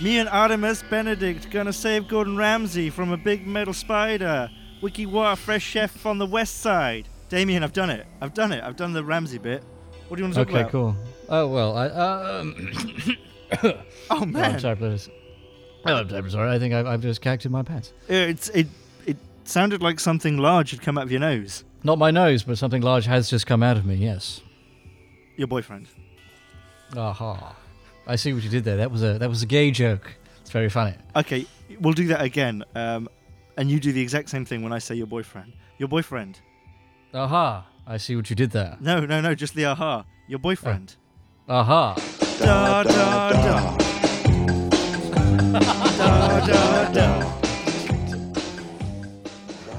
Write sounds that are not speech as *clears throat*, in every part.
Me and Artemis Benedict gonna save Gordon Ramsay from a big metal spider. Wiki Water Fresh Chef on the west side. Damien, I've done it. I've done it. I've done the Ramsay bit. What do you want to talk Okay, about? Okay, cool. Oh well, I um. Oh *coughs* oh, man, I'm sorry, please. Oh, I'm I'm sorry. I think I've, I've just cacted my pants. it's it. It sounded like something large had come out of your nose. Not my nose, but something large has just come out of me. Yes. Your boyfriend. Aha. I see what you did there. That was a that was a gay joke. It's very funny. Okay, we'll do that again. Um, and you do the exact same thing when I say your boyfriend. Your boyfriend. Aha. I see what you did there. No, no, no. Just the aha. Your boyfriend. Aha. Da da da. da da da.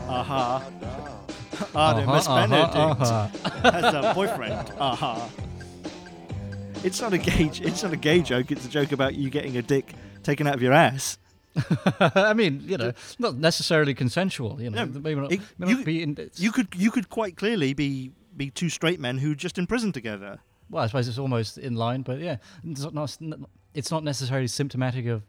Aha. Artemis aha, Benedict aha. has *laughs* a boyfriend. Aha. It's not a gay. It's not a gay joke. It's a joke about you getting a dick taken out of your ass. *laughs* I mean, you know, it's not necessarily consensual. You know, No, maybe not. it- may you- not be in, You could. You could quite clearly be be two straight men who just in prison together. well, I suppose it's almost in line, but yeah, it's not, it's not necessarily symptomatic of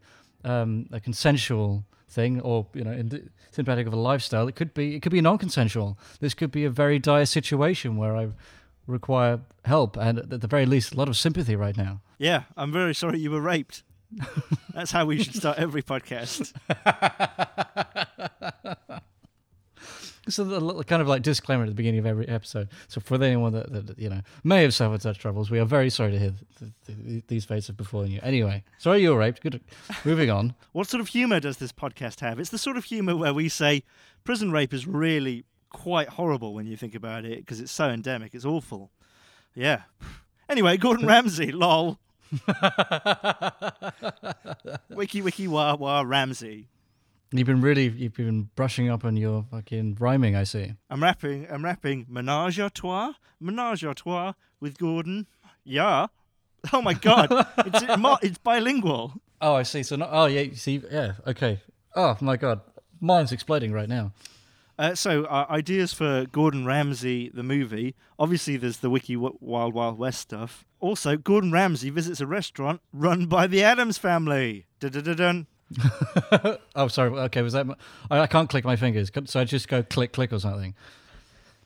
um, a consensual thing, or you know, in symptomatic of a lifestyle. It could be, it could be non-consensual. This could be a very dire situation where I require help, and at the very least, a lot of sympathy right now. Yeah, I'm very sorry you were raped. *laughs* That's how we should start every podcast. *laughs* So the kind of like disclaimer at the beginning of every episode. So for anyone that, that you know may have suffered such troubles, we are very sorry to hear th- th- th- these fates have befallen you. Anyway, sorry you were raped. Good. Moving on. *laughs* What sort of humour does this podcast have? It's the sort of humour where we say prison rape is really quite horrible when you think about it because it's so endemic. It's awful. Yeah. Anyway, Gordon *laughs* Ramsay, lol. *laughs* wiki wiki wah wah Ramsay. You've been really you've been brushing up on your fucking rhyming. I see. I'm rapping. I'm rapping. Menage a trois. Menage a trois with Gordon. Yeah. Oh my god. *laughs* it's it's bilingual. Oh, I see. So not. Oh, yeah. you See. Yeah. Okay. Oh my god, mine's exploding right now. Uh, so, uh, ideas for Gordon Ramsay, the movie. Obviously, there's the Wiki w- Wild Wild West stuff. Also, Gordon Ramsay visits a restaurant run by the Addams family. Dun-dun-dun-dun. *laughs* oh, sorry. Okay, was that? My, I, I can't click my fingers, so I just go click, click or something.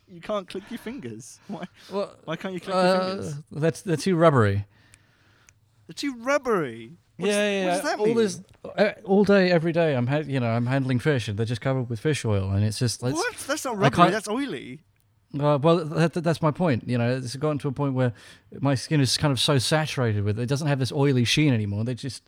You can't click your fingers. Why? Well, Why can't you click your uh, fingers? that's they're too rubbery. They're too rubbery. What's- yeah, yeah, What that all mean? this, uh, all day, every day. I'm, ha- you know, I'm handling fish, and they're just covered with fish oil, and it's just like, what? That's not rubbery. That's oily. Uh, well, that, that- that's my point. You know, it's gotten to a point where my skin is kind of so saturated with it. It doesn't have this oily sheen anymore. They just,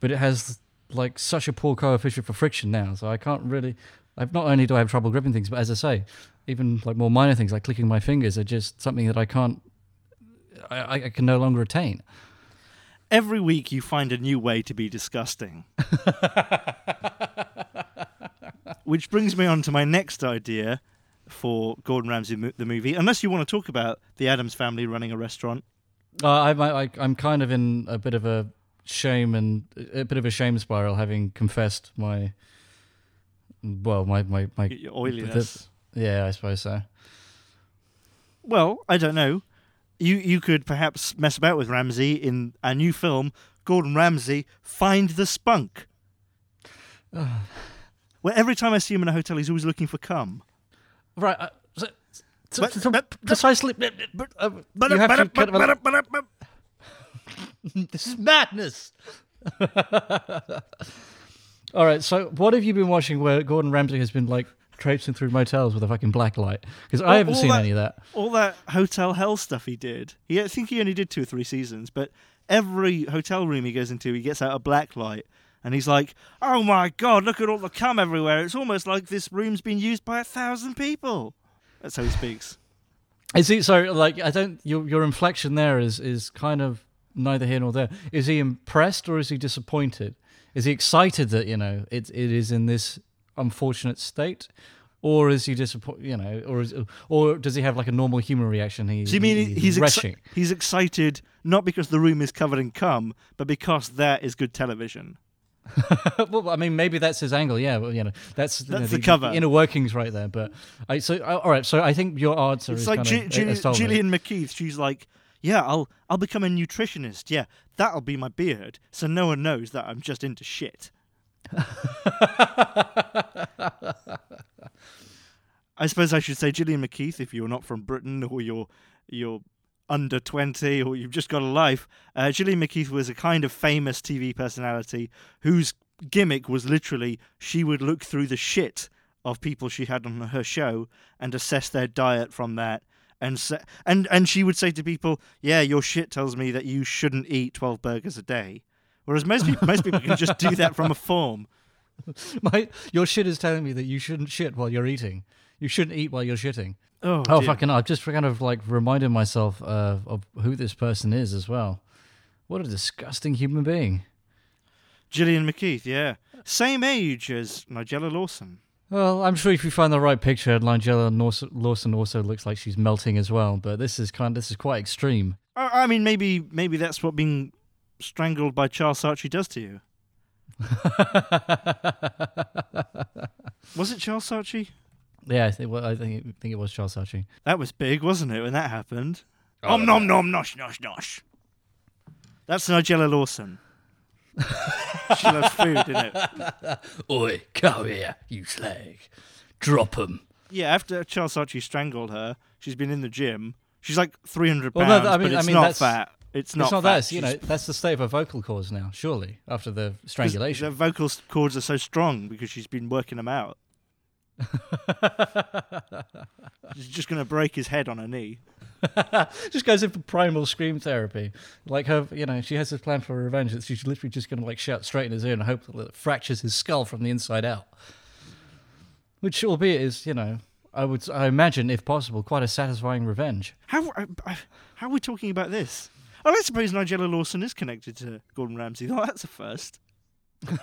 but it has like such a poor coefficient for friction now. So I can't really. I've not only do I have trouble gripping things, but as I say, even like more minor things like clicking my fingers are just something that I can't. I- I can no longer attain. Every week you find a new way to be disgusting. *laughs* Which brings me on to my next idea for Gordon Ramsay mo- the movie. Unless you want to talk about the Addams family running a restaurant. Uh, I'm I, I'm kind of in a bit of a shame and a bit of a shame spiral, having confessed my. Well, my my my y- Your oiliness. Yeah, I suppose so. Well, I don't know. You you could perhaps mess about with Ramsay in a new film, Gordon Ramsay Find the Spunk. *sighs* Where every time I see him in a hotel, he's always looking for cum. Right. Uh, so, so, But- so but- precisely. uh, you have to kind of- *laughs* this is madness. *laughs* All right. So, what have you been watching where Gordon Ramsay has been like traipsing through motels with a fucking black light? Because I haven't seen that- any of that. all that hotel hell stuff he did. He, I think he only did two or three seasons, but every hotel room he goes into, he gets out a black light, and he's like, "Oh my god, look at all the cum everywhere! It's almost like this room's been used by a thousand people." That's how he speaks. Is he so like? I don't. Your your inflection there is is kind of neither here nor there. Is he impressed or is he disappointed? Is he excited that you know it it is in this unfortunate state, or is he disappointed? You know, or is or does he have like a normal human reaction? He, Do you mean he- he's exci- he's excited not because the room is covered in cum, but because that is good television? *laughs* well, I mean, maybe that's his angle. Yeah, well, you know, that's, you know, That's the cover. inner workings right there. But I so all right. So I think your answer It's is like kind Ju- of Ju- has told me. Gillian McKeith. She's like, Yeah, I'll I'll become a nutritionist. Yeah, that'll be my beard, so no one knows that I'm just into shit. *laughs* I suppose I should say Gillian McKeith if you're not from Britain or you're you're under 20 or you've just got a life. Uh, Gillian McKeith was a kind of famous TV personality whose gimmick was literally she would look through the shit of people she had on her show and assess their diet from that. And, sa- and and she would say to people, "Yeah, your shit tells me that you shouldn't eat twelve burgers a day," whereas most people most people can just do that from a form. *laughs* My, your shit is telling me that you shouldn't shit while you're eating. You shouldn't eat while you're shitting. Oh, Oh, dear. fucking! I've just kind of like reminded myself uh, of who this person is as well. What a disgusting human being. Gillian McKeith, yeah, same age as Nigella Lawson. Well, I'm sure if you find the right picture, Nigella Lawson also looks like she's melting as well. But this is kind. of, This is quite extreme. I I mean, maybe maybe that's what being strangled by Charles Saatchi does to you. *laughs* Was it Charles Saatchi? Yeah, I think. Well, I think. I think it was Charles Saatchi. That was big, wasn't it, when that happened? Oh, Om nom nom nosh nosh nosh. That's Nigella Lawson. *laughs* she loves food, isn't it? Oi, come here, you slag. Drop 'em. Yeah, after Charles Saatchi strangled her, she's been in the gym. She's like 300 Well, pounds, no, I mean- but I it's mean, not fat. It's not it's not that. You know, that's the state of her vocal cords now. Surely, after the strangulation, Her vocal cords are so strong because she's been working them out. *laughs* She's just going to break his head on her knee. *laughs* just goes in for primal scream therapy. Like her, you know, she has this plan for revenge that she's literally just going to like shout straight in his ear and hope that it fractures his skull from the inside out. Which, albeit, is you know, I would, I imagine, if possible, quite a satisfying revenge. How uh, uh, how are we talking about this? Oh, I suppose Nigella Lawson is connected to Gordon Ramsay. *laughs* Oh, that's a first. Oh.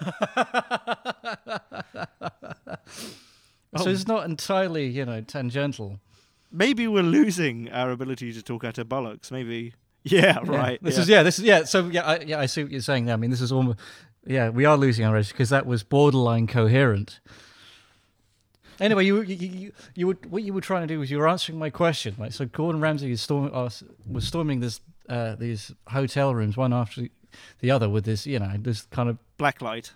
*laughs* So it's not entirely, you know, tangential. Maybe we're losing our ability to talk out of bollocks. Maybe. *laughs* Yeah, Yeah. right. This yeah. is yeah. This is yeah. So yeah, I, yeah. I see what you're saying there. I mean, this is almost yeah. We are losing our edge because that was borderline coherent. Anyway, you, you you you were what you were trying to do was you were answering my question. Like, so Gordon Ramsay is storm, uh, was storming this uh, these hotel rooms one after the other with this you know this kind of blacklight.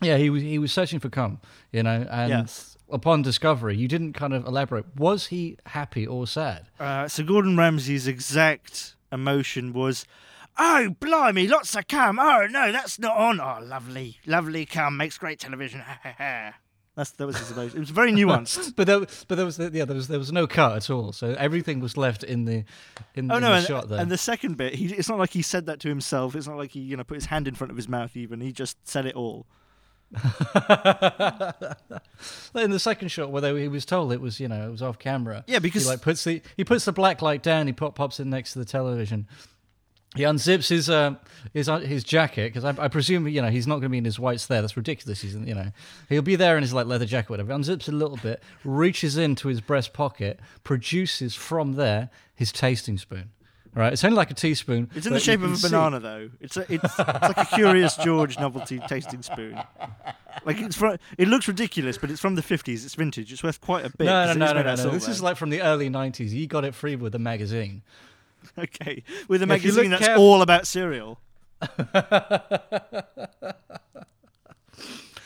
yeah he was he was searching for cum you know and Yes. upon discovery you didn't kind of elaborate was he happy or sad Uh, so Gordon Ramsay's exact emotion was, "Oh, blimey, lots of cum. Oh no, that's not on. Oh, lovely, lovely cum makes great television." That's that was his emotion. It was very nuanced. *laughs* but there, but there was yeah there was there was no cut at all so everything was left in the in, Oh in no, the and, shot there and the second bit, he, it's not like he said that to himself. It's not like he, you know, put his hand in front of his mouth. Even he just said it all. *laughs* in the second shot where they, he was told it was you know it was off camera Yeah, because he like puts the he puts the black light down he pop, pops it next to the television he unzips his uh, his uh, his jacket because I, I presume you know he's not going to be in his whites there. That's ridiculous. He's you know he'll be there in his like leather jacket, whatever. Unzips a little bit, reaches into his breast pocket, produces from there his tasting spoon. Right, it's only like a teaspoon. it's in the shape of a see- banana, though. It's a, it's, it's like a Curious George novelty tasting spoon. Like it's from, it looks ridiculous, but it's from the fifties. It's vintage. It's worth quite a bit. No, no, no, no, no, no. This is like from the early '90s. He got it free with a magazine. *laughs* okay with a magazine that's caref- all about cereal. *laughs*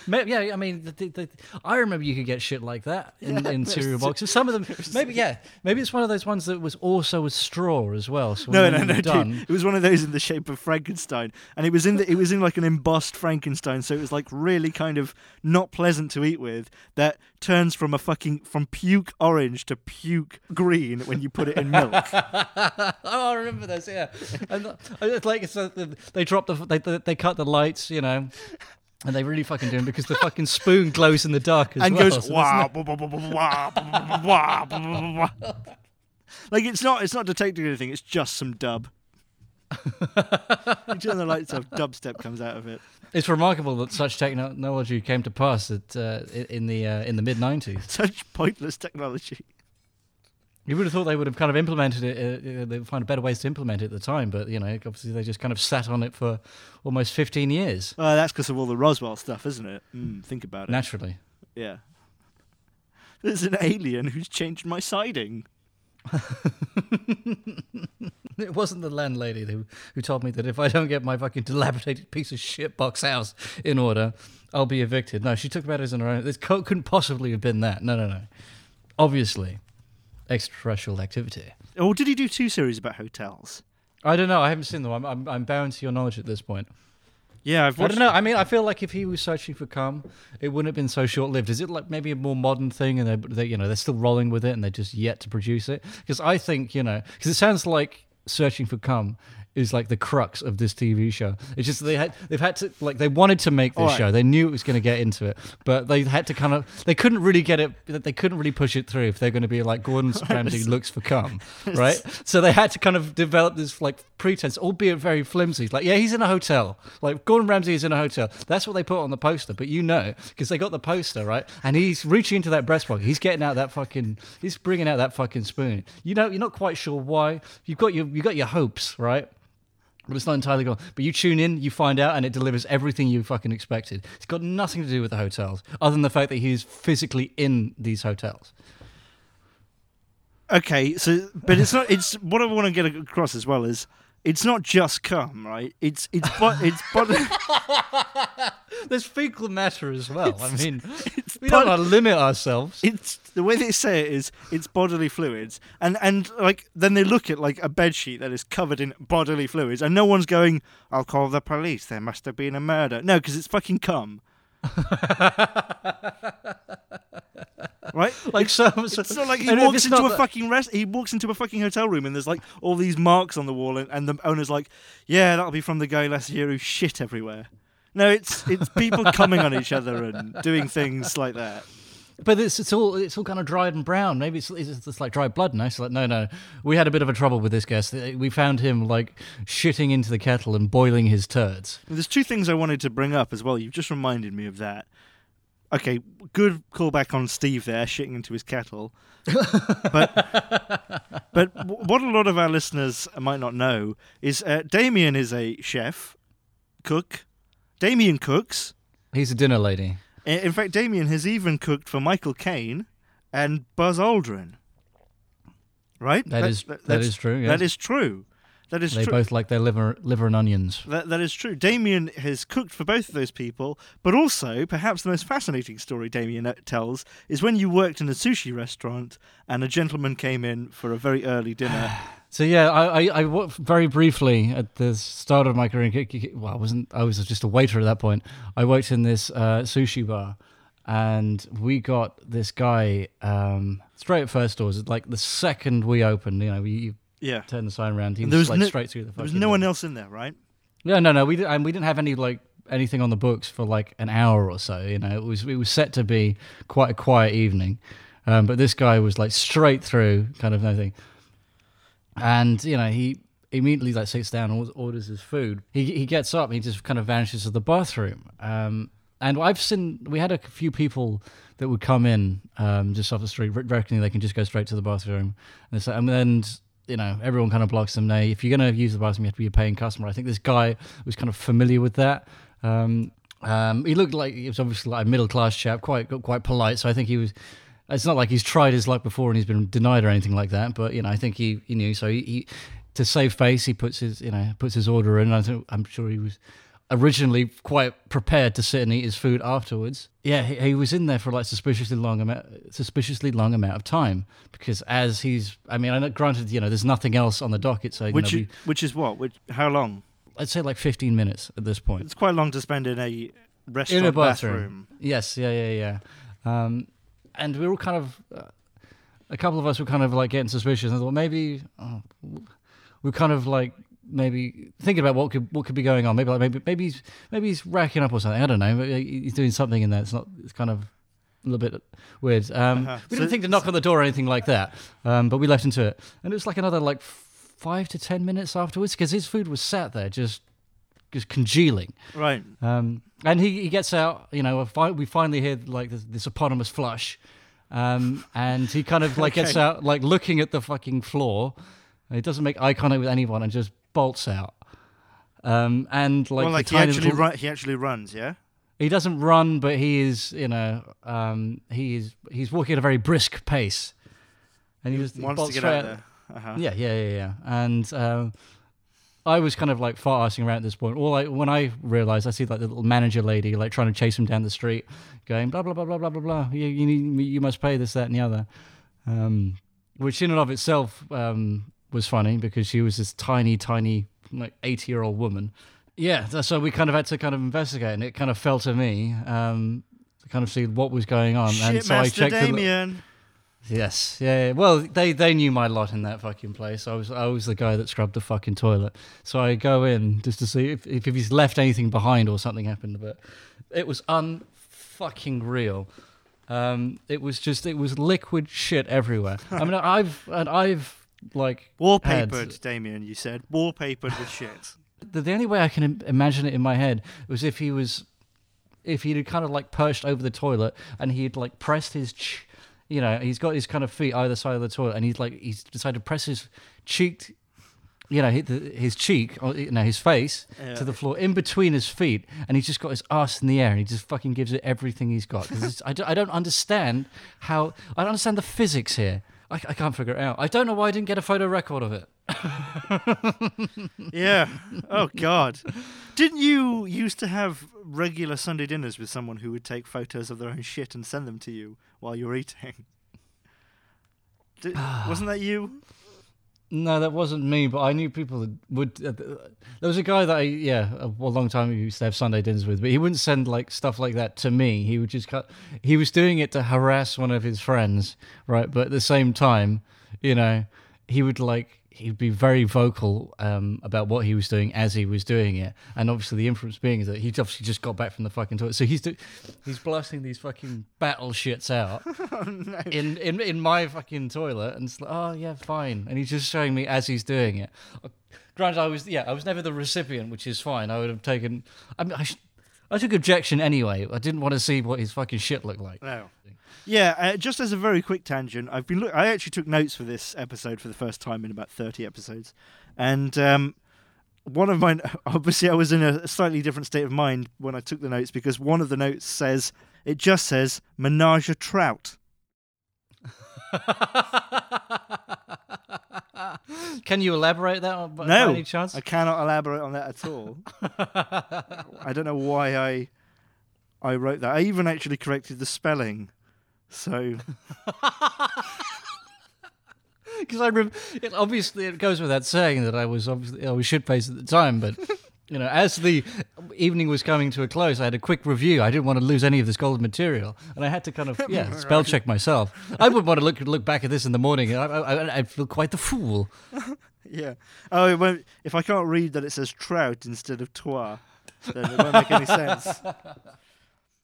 Ma- Yeah, I mean, the, the, the, I remember you could get shit like that in, Yeah, in cereal boxes. Some of them, maybe, yeah, maybe it's one of those ones that was also a straw as well. So No, no, no, done, dude. It was one of those in the shape of Frankenstein, and it was in the, it was in like an embossed Frankenstein, so it was like really kind of not pleasant to eat with. That turns from a fucking from puke orange to puke green when you put it in milk. *laughs* oh, I remember those. Yeah, and uh, it's like it's, uh, they drop the they they cut the lights, you know. And they really fucking do it because the fucking spoon glows in the dark as and well. goes so wah, like it's not it's not detecting anything. It's just some dub. you turn the lights off, dubstep comes out of it. It's remarkable that such technology came to pass at, uh, in the uh, in the mid '90s. Such pointless technology. You would have thought they would have kind of implemented it. Uh, uh, they'd find a better ways to implement it at the time, but you know, obviously they just kind of sat on it for almost 15 years. Uh, that's because of all the Roswell stuff, isn't it? Mm, think about it. Naturally. Yeah. There's an alien who's changed my siding. *laughs* It wasn't the landlady who, who told me that if I don't get my fucking dilapidated piece of shit box house in order, I'll be evicted. No, she took matters in her own. This co- couldn't possibly have been that. No, no, no. Obviously, extraterrestrial activity. Or did he do two series about hotels? I don't know. I haven't seen them. I'm, I'm, I'm bound to your knowledge at this point. Yeah, I've I don't know. I mean, I feel like if he was searching for cum, it wouldn't have been so short lived. Is it like maybe a more modern thing, and they, they you know, they're still rolling with it, and they're just yet to produce it? Because I think you know, because it sounds like searching for cum is like the crux of this TV show. It's just they had they've had to like they wanted to make this right. show. They knew it was going to get into it, but they had to kind of they couldn't really get it. They couldn't really push it through if they're going to be like Gordon *laughs* Ramsay looks for cum, right? So they had to kind of develop this like pretense, albeit very flimsy. Like yeah, he's in a hotel. Like Gordon Ramsay is in a hotel. That's what they put on the poster. But you know because they got the poster right, and he's reaching into that breast pocket. He's getting out that fucking. He's bringing out that fucking spoon. You know, you're not quite sure why. You've got your you got your hopes right. But it's not entirely gone. But you tune in, you find out, and it delivers everything you fucking expected. It's got nothing to do with the hotels, other than the fact that he's physically in these hotels. Okay, so but it's not. It's what I want to get across as well is it's not just cum, right? It's it's but it's but *laughs* There's fecal matter as well. I mean, it's we don't want to limit ourselves. it's the way they say it is it's bodily fluids and and like then they look at like a bed sheet that is covered in bodily fluids and no one's going i'll call the police there must have been a murder no because it's fucking cum *laughs* *laughs* right Like so, it's not like he walks into a that- fucking rest. He walks into a fucking hotel room and there's like all these marks on the wall, and, and the owner's like, "Yeah, that'll be from the guy last year who shit everywhere." No, it's it's people coming on each other and doing things like that. But it's, it's all it's all kind of dried and brown. Maybe it's it's just like dry blood. No, it's like no, no. We had a bit of a trouble with this guest. Uh, we found him like shitting into the kettle and boiling his turds. There's two things I wanted to bring up as well. You've just reminded me of that. Okay, good callback on Steve there, shitting into his kettle. but *laughs* but what a lot of our listeners might not know is uh, Damien is a chef, cook. Damien cooks. He's a dinner lady. I- In fact, Damien has even cooked for Michael Caine and Buzz Aldrin. Right? That is that that's- true. Yes. That is true. That is they true. both like their liver liver and onions. That, that is true. Damien has cooked for both of those people, but also, perhaps the most fascinating story Damien uh, tells is when you worked in a sushi restaurant and a gentleman came in for a very early *sighs* dinner. So yeah, I, I, I very briefly at the start of my career. Well, I wasn't. I was just a waiter at that point. I worked in this uh, sushi bar, and we got this guy um, straight at first doors. Like the second we opened, you know, we you yeah. turn the sign around. He And was, there was like no- straight through the. There was no one else in there, right? No, no, no. We didn't, and we didn't have any like anything on the books for like an hour or so. You know, it was it was set to be quite a quiet evening, um, but this guy was like straight through, kind of nothing. And you know, he immediately like sits down and orders his food. He he gets up, and he just kind of vanishes to the bathroom. Um, and I've seen we had a few people that would come in um, just off the street, reckoning they can just go straight to the bathroom, and, like- and then you know everyone kind of blocks them. Nay, if you're going to use the bathroom, you have to be a paying customer. I think this guy was kind of familiar with that. Um, um, he looked like he was obviously like a middle class chap, quite quite polite. So I think he was. It's not like he's tried his luck before and he's been denied or anything like that. But you know, I think he, he knew. So he, he to save face, he puts his you know puts his order in. I think, I'm sure he was originally quite prepared to sit and eat his food afterwards. Yeah, he, he was in there for like suspiciously long amount, suspiciously long amount of time because as he's, I mean, I know, granted, you know, there's nothing else on the docket, so Which know, we, which is what? Which, how long? I'd say like 15 minutes at this point. It's quite long to spend in a restaurant in a bathroom. bathroom. Yes, yeah, yeah, yeah. Um, and we were all kind of, uh, a couple of us were kind of like getting suspicious. And I thought maybe oh, we're kind of like maybe thinking about what could what could be going on. Maybe like maybe maybe he's maybe he's racking up or something. I don't know. Maybe He's doing something in there. It's not. It's kind of a little bit weird. Um, Uh-huh. We didn't So- think to knock on the door or anything like that. Um, but we left into it, and it was like another like five to ten minutes afterwards because his food was sat there just just congealing. Right. Um, and he, he gets out, you know, we finally hear like this, this eponymous flush. Um, and he kind of like gets out, like looking at the fucking floor. He doesn't make eye contact with anyone and just bolts out. Um, and like, well, like he actually little- run, he actually runs, yeah. he doesn't run, but he is, you know, um, he is he's walking at a very brisk pace. and he just Wants bolts to get straight out there. Uh-huh. Yeah, yeah, yeah, yeah. And um, I was kind of like fart arsing around at this point. All I when I realized, I see like the little manager lady like trying to chase him down the street, going blah blah blah blah blah blah blah. You you need you must pay this that and the other, um, which in and of itself um, was funny because she was this tiny tiny like eighty year old woman. Yeah, so we kind of had to kind of investigate, and it kind of fell to me um, to kind of see what was going on. and Shit, so I checked. the- Damien. Yes, yeah, yeah. Well, they they knew my lot in that fucking place. I was I was the guy that scrubbed the fucking toilet. So I go in just to see if if, if he's left anything behind or something happened. But it was unfucking real. Um, it was just it was liquid shit everywhere. *laughs* I mean, I've and I've like Wallpapered, had- Damien, you said. Wallpapered with shit. *sighs* the, the only way I can imagine it in my head was if he was, if he'd had kind of like perched over the toilet and he'd like pressed his, ch- you know, he's got his kind of feet either side of the toilet and he's like he's decided to press his cheek, you know, his, his cheek, or you know, his face Yeah. to the floor in between his feet, and he's just got his ass in the air and he just fucking gives it everything he's got. I, I don't understand how I don't understand the physics here. I, I can't figure it out. I don't know why I didn't get a photo record of it. *laughs* Yeah. Oh God. Didn't you used to have regular Sunday dinners with someone who would take photos of their own shit and send them to you while you were eating? Did, wasn't that you? No, that wasn't me, but I knew people that would. Uh, there was a guy that I, yeah, a, a long time ago used to have Sunday dinners with, but he wouldn't send like stuff like that to me. He would just cut. He was doing it to harass one of his friends, right? But at the same time, you know, he would like he'd be very vocal um, about what he was doing as he was doing it, and obviously the inference being is that he obviously just got back from the fucking toilet, so he's do, he's blasting these fucking battle shits out *laughs* in, in in my fucking toilet, and it's like, oh yeah, fine, and he's just showing me as he's doing it. Granted, I was yeah, I was never the recipient, which is fine. I would have taken. I mean, I, sh- I took objection anyway. I didn't want to see what his fucking shit looked like. No. Yeah, uh, just as a very quick tangent, I've been. Look- I actually took notes for this episode for the first time in about thirty episodes, and um, one of mine. *laughs* Obviously, I was in a slightly different state of mind when I took the notes because one of the notes says it just says menage a trout. *laughs* *laughs* Can you elaborate that on, by, No, by any chance? I cannot elaborate on that at all. *laughs* I don't know why I I wrote that. I even actually corrected the spelling. So *laughs* Because I rem- it, obviously it goes without saying that I was obviously I was shit faced at the time, but you know, as the evening was coming to a close, I had a quick review. I didn't want to lose any of this golden material, and I had to kind of *laughs* yeah spell check myself. I would want to look look back at this in the morning, and I, I, I'd feel quite the fool. *laughs* yeah. Oh, won't, if I can't read that it says trout instead of toi, then it won't make any sense.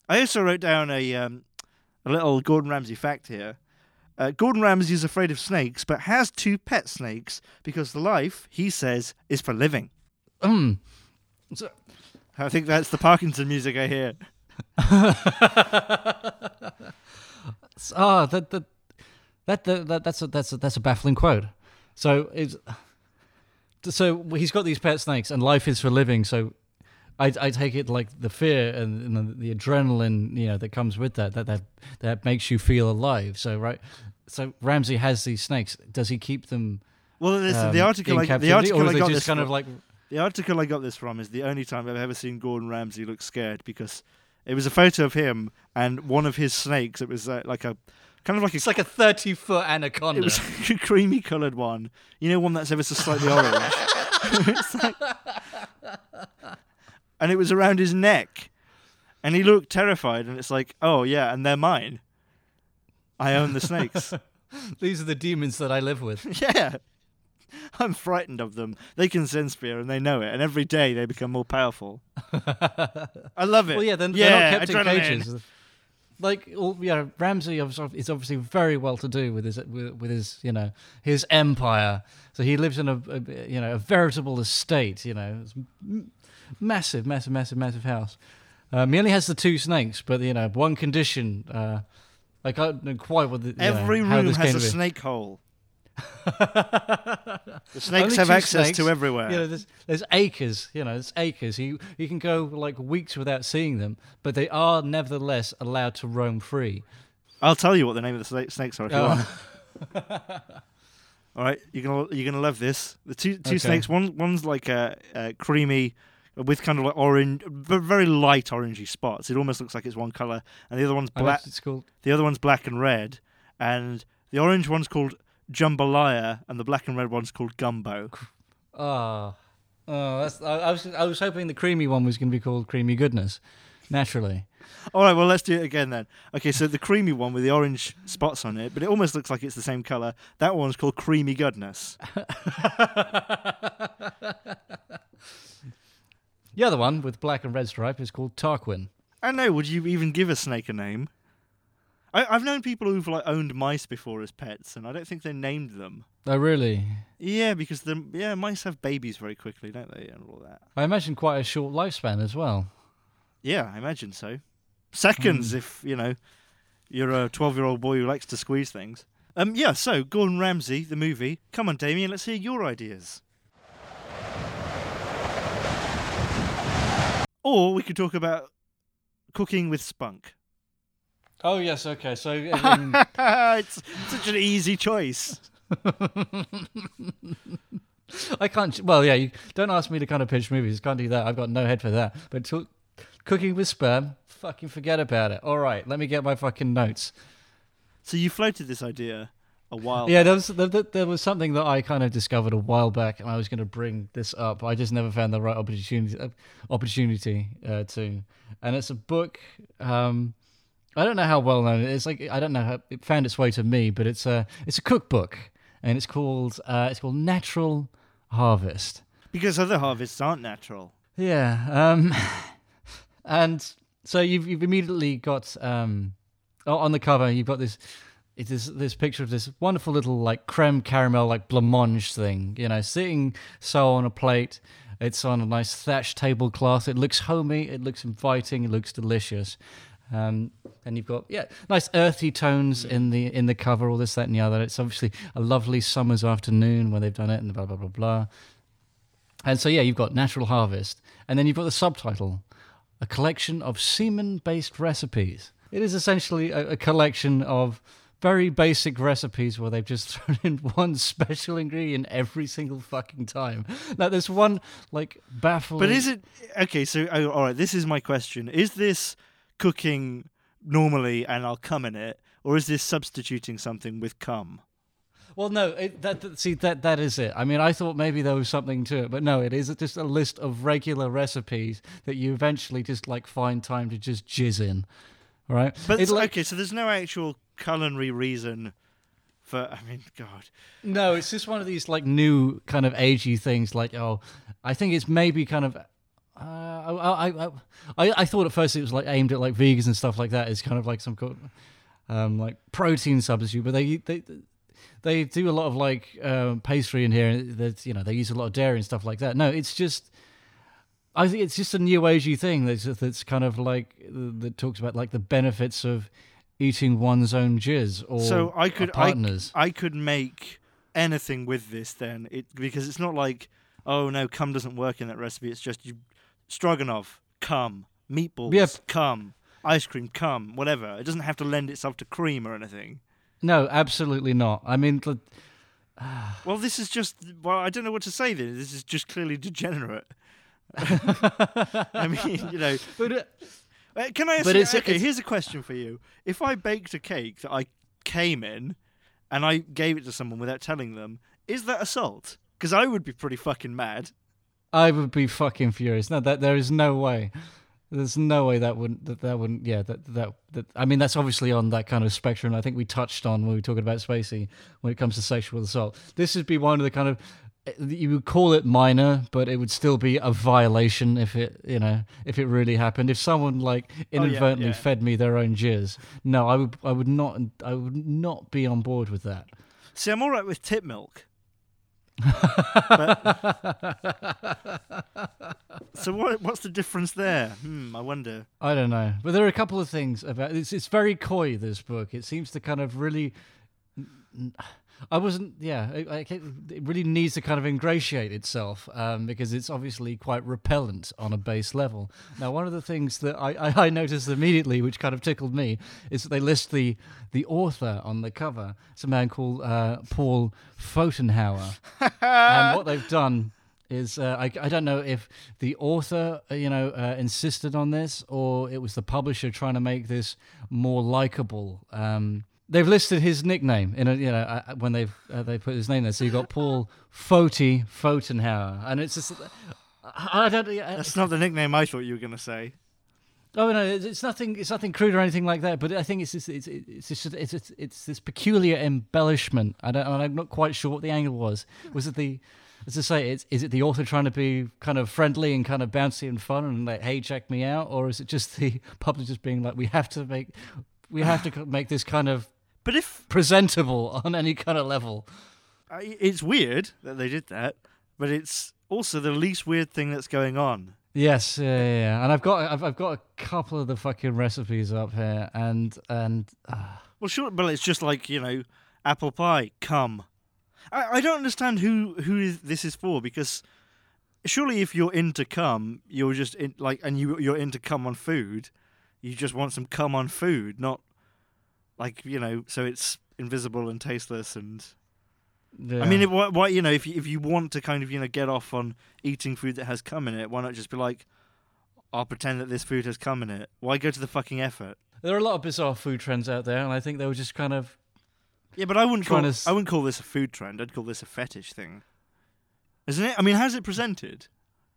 I also wrote down a um, a little Gordon Ramsay fact here. Uh, Gordon Ramsay is afraid of snakes, but has two pet snakes because life, he says, is for living. Mm. So, I think that's the Parkinson music I hear. *laughs* Ah, that that that, that, that that's a that's a, that's a baffling quote. So it's so he's got these pet snakes, and life is for living. So I I take it like the fear and, and the, the adrenaline, you know, that comes with that that that that makes you feel alive. So right, so Ramsay has these snakes. Does he keep them? Well, um, the article, I, the article or I got just this kind from, of like the article I got this from is the only time I've ever seen Gordon Ramsay look scared because it was a photo of him and one of his snakes. It was uh, like a kind of like a it's like a thirty foot anaconda. It was *laughs* a creamy coloured one. You know, one that's ever so slightly orange. *laughs* It's like- and it was around his neck. And he looked terrified. And it's like, oh, yeah, and they're mine. I own the snakes. *laughs* These are the demons that I live with. yeah. *laughs* I'm frightened of them. They can sense fear and they know it. And every day they become more powerful. *laughs* I love it. Well, yeah, then yeah, they're not kept adrenaline. in cages. Like, well, yeah, know, Ramsay is obviously very well to do with his with, with his you know his empire. So he lives in a, a you know a veritable estate. You know, it's m- massive, massive, massive, massive house. Um, he only has the two snakes, but you know, one condition. Uh, I can't know quite what the, know, Every how room has a be. snake hole. *laughs* the snakes have access snakes. to everywhere. You know, there's, there's acres. You know, there's acres. You you can go like weeks without seeing them, but they are nevertheless allowed to roam free. I'll tell you what the name of the snakes are if you Oh. want. *laughs* All right, you're gonna you're gonna love this. The two two Okay. snakes. One one's like a, a creamy with kind of like orange, very light orangey spots. It almost looks like it's one color, and the other one's black. It's called. The other one's black and red, and the orange one's called jambalaya, and the black and red one's called gumbo. Oh, oh, that's. I, I was. I was hoping the creamy one was going to be called creamy goodness. Naturally. All right, well let's do it again then. Okay, so the creamy one with the orange spots on it, but it almost looks like it's the same color. That one's called creamy goodness. *laughs* The other one with black and red stripe is called Tarquin. I know. Would you even give a snake a name? I, I've known people who've like owned mice before as pets, and I don't think they named them. Oh, really? Yeah, because the yeah mice have babies very quickly, don't they, and all that. I imagine quite a short lifespan as well. Yeah, I imagine so. Seconds, if you know you're a twelve-year-old boy who likes to squeeze things. Um, yeah. So Gordon Ramsay, the movie. Come on, Damien, let's hear your ideas. Or we could talk about cooking with spunk. Oh yes, okay. So um, *laughs* it's such an easy choice. I can't. Well, yeah. You don't ask me to kind of pitch movies. Can't do that. I've got no head for that. But to, cooking with sperm, fucking forget about it. All right, let me get my fucking notes. So you floated this idea a while. Yeah, there was there, there- was something that I kind of discovered a while back, and I was going to bring this up. I just never found the right opportunity uh, opportunity uh, to. And it's a book. Um, I don't know how well known it is. Like I don't know how it found its way to me, but it's a it's a cookbook, and it's called uh, it's called Natural Harvest. Because other harvests aren't natural. Yeah. Um, *laughs* and so you've you've immediately got um, on the cover you've got this it is this picture of this wonderful little like creme caramel like blancmange thing, you know, sitting so on a plate. It's on a nice thatched tablecloth. It looks homey. It looks inviting. It looks delicious. Um, and you've got yeah, nice earthy tones in the in the cover. All this, that, and the other. It's obviously a lovely summer's afternoon where they've done it, and blah blah blah blah. And so, yeah, you've got Natural Harvest. And then you've got the subtitle A Collection of Semen Based Recipes. It is essentially a, a collection of very basic recipes where they've just *laughs* thrown in one special ingredient every single fucking time. Now, there's one, like, baffling. But is it okay? So, oh, all right. This is my question: Is this cooking normally, and I'll come in it, or is this substituting something with cum? Well, no, it, that, that see that that is it. I mean, I thought maybe there was something to it, but no, it is just a list of regular recipes that you eventually just like find time to just jizz in, right? But like, okay, so there's no actual culinary reason for. I mean, God. No, it's just one of these like new kind of agey things. Like, oh, I think it's maybe kind of. Uh, I, I, I, I thought at first it was like aimed at like vegans and stuff like that. It's kind of like some kind of, um, like protein substitute, but they they they do a lot of like um, pastry in here. and That you know they use a lot of dairy and stuff like that. No, it's just. I think it's just a new agey thing that's that's kind of like that talks about like the benefits of eating one's own jizz or so I could I. I could make anything with this then. It because it's not like oh no, cum doesn't work in that recipe. It's just you stroganoff, cum, meatballs, Yep. cum, ice cream, cum, whatever. It doesn't have to lend itself to cream or anything. No, absolutely not. I mean, the- *sighs* Well, this is just. Well, I don't know what to say. Then this is just clearly degenerate. *laughs* I mean, you know. *laughs* but uh, Uh, Can I ask But you? it's- okay, it's- here's a question for you. If I baked a cake that I came in, and I gave it to someone without telling them, is that assault? Because I would be pretty fucking mad. I would be fucking furious. No, that there is no way. There's no way that wouldn't that, that wouldn't yeah that, that that I mean that's obviously on that kind of spectrum. I think we touched on when we were talking about Spacey when it comes to sexual assault. This would be one of the kind of eh, you would call it minor, but it would still be a violation if it you know if it really happened. If someone like oh, inadvertently yeah. fed me their own jizz, no, I would I would not I would not be on board with that. See, I'm all right with tip milk. But- *laughs* so what? What's the difference there? Hmm, I wonder. I don't know, but there are a couple of things about it's. It's very coy. This book. It seems to kind of really. I wasn't. Yeah, it, it really needs to kind of ingratiate itself um, because it's obviously quite repellent on a base level. Now, one of the things that I, I, I noticed immediately, which kind of tickled me, is that they list the the author on the cover. It's a man called uh, Paul Photenhauer, *laughs* and what they've done is uh, I, I don't know if the author uh, you know uh, insisted on this or it was the publisher trying to make this more likable. Um, they've listed his nickname in a you know uh, when they've uh, they put his name there. So you have got Paul Fotie Photenhauer, and it's just I don't. I, That's not the nickname I thought you were going to say. Oh no, it's it's nothing. It's nothing crude or anything like that. But I think it's just, it's it's just, it's it's, it's this peculiar embellishment. I don't. I'm not quite sure what the angle was. Was it the, as I say, it's, is it the author trying to be kind of friendly and kind of bouncy and fun and like, hey, check me out, or is it just the *laughs* publishers being like, we have to make, we have to *laughs* make this kind of But if presentable *laughs* on any kind of level. It's weird that they did that, but it's also the least weird thing that's going on. Yes, yeah, yeah, yeah. And I've got I've, I've got a couple of the fucking recipes up here, and and. Uh, Well, sure, but it's just like you know, apple pie, come. I, I don't understand who who is- this is for because surely if you're into cum, you're just in, like, and you you're into cum on food, you just want some cum on food, not like you know, so it's invisible and tasteless and. yeah. I mean, it, why, why you know if you, if you want to kind of you know get off on eating food that has cum in it, why not just be like, I'll pretend that this food has cum in it. Why go to the fucking effort? There are a lot of bizarre food trends out there, and I think they were just kind of. Yeah, but I wouldn't call to I wouldn't call this a food trend. I'd call this a fetish thing, isn't it? I mean, how's it presented?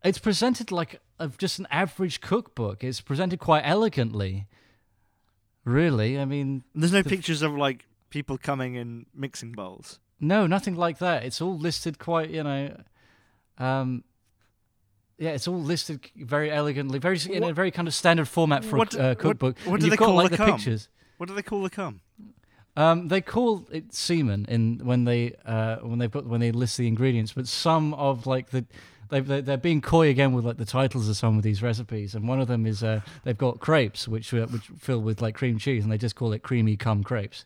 It's presented like a, just an average cookbook. It's presented quite elegantly. Really, I mean, There's no The- pictures of like people coming in mixing bowls. no, nothing like that. It's all listed quite, you know, um, yeah, it's all listed very elegantly, very in a very kind of standard format for what- a uh, cookbook. what And do they got call like the pictures. What do they call the cum? Um, they call it semen in when they uh, when they've got when they list the ingredients, but some of like the they they're, they're being coy again with like the titles of some of these recipes, and one of them is uh, they've got crepes which uh, which fill with like cream cheese, and they just call it creamy cum crepes.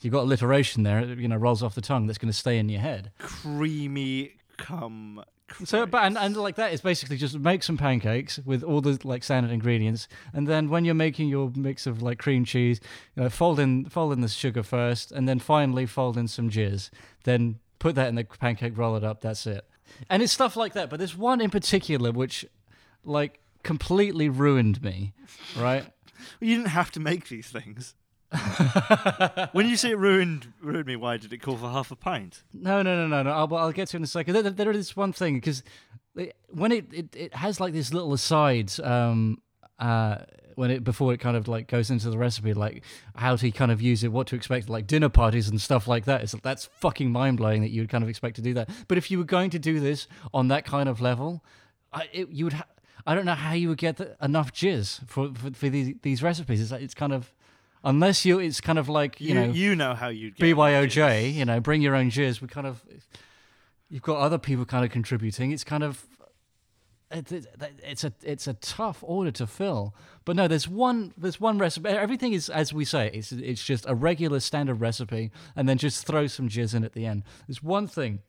You've got alliteration there, it, you know, rolls off the tongue. That's going to stay in your head. Creamy cum. So, but and, and like that is basically just make some pancakes with all the like standard ingredients, and then when you're making your mix of like cream cheese, you know, fold in fold in the sugar first, and then finally fold in some jizz. Then put that in the pancake, roll it up. That's it. And it's stuff like that. But there's one in particular which, like, completely ruined me. Right? *laughs* You didn't have to make these things. *laughs* when you say it ruined ruined me, why did it call for half a pint? No, no, no, no, no. I'll, I'll get to it in a second. There, there is one thing because when it, it it has like this little asides um uh when it before it kind of like goes into the recipe like how to kind of use it what to expect like dinner parties and stuff like that it's that's fucking mind blowing that you would kind of expect to do that but if you were going to do this on that kind of level I, it, you would ha- I don't know how you would get the, enough jizz for for, for these, these recipes it's, it's kind of unless you it's kind of like you, You know you know how you'd get BYOJ, you know, bring your own jizz. We kind of, you've got other people kind of contributing. It's kind of, it, it, it's a it's a tough order to fill. But no, there's one there's one recipe. Everything is as we say. It's it's just a regular standard recipe, and then just throw some jizz in at the end. There's one thing.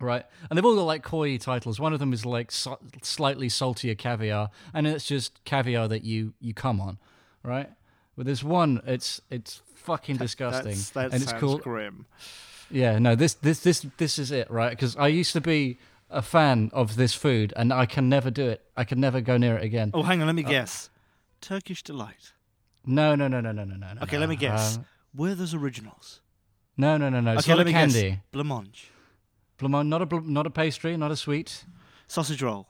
Right, and they've all got like coy titles. One of them is like so- slightly saltier caviar, and it's just caviar that you you come on, right? But there's one, it's it's fucking disgusting, That's, that and it's called grim. yeah, no, this this this this is it, right? Because I used to be a fan of this food, and I can never do it. I can never go near it again. Oh, hang on, let Uh, me guess. Turkish delight. No, no, no, no, no, no, no. Okay, no. let me guess. Uh, Werther's originals. no, no, no, no. Okay, let me candy. guess. Blancmange. Blamont, not a bl- not a pastry, not a sweet. Sausage roll.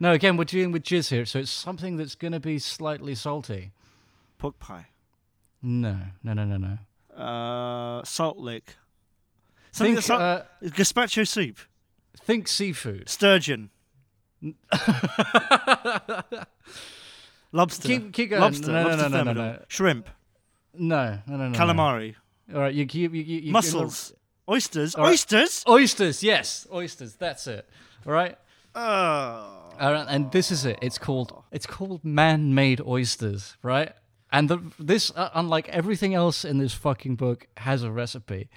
No, again, we're dealing with jizz here, so it's something that's going to be slightly salty. Pork pie. No, no, no, no, no. Uh, salt lick. Something Think, that's not, uh, gazpacho soup. Think seafood. Sturgeon. Lobster. Keep- keep going. Lobster. No, no, lobster no, no, no, thermidor. no. Shrimp. No, no, no, no. no. Calamari. All right, you, you, you, you, you Mussels. Oysters. All right. Oysters? Oysters, yes, oysters. That's it. All right. Oh. All right, and this is it. It's called it's called man-made oysters, right? And the, this, uh, unlike everything else in this fucking book, has a recipe.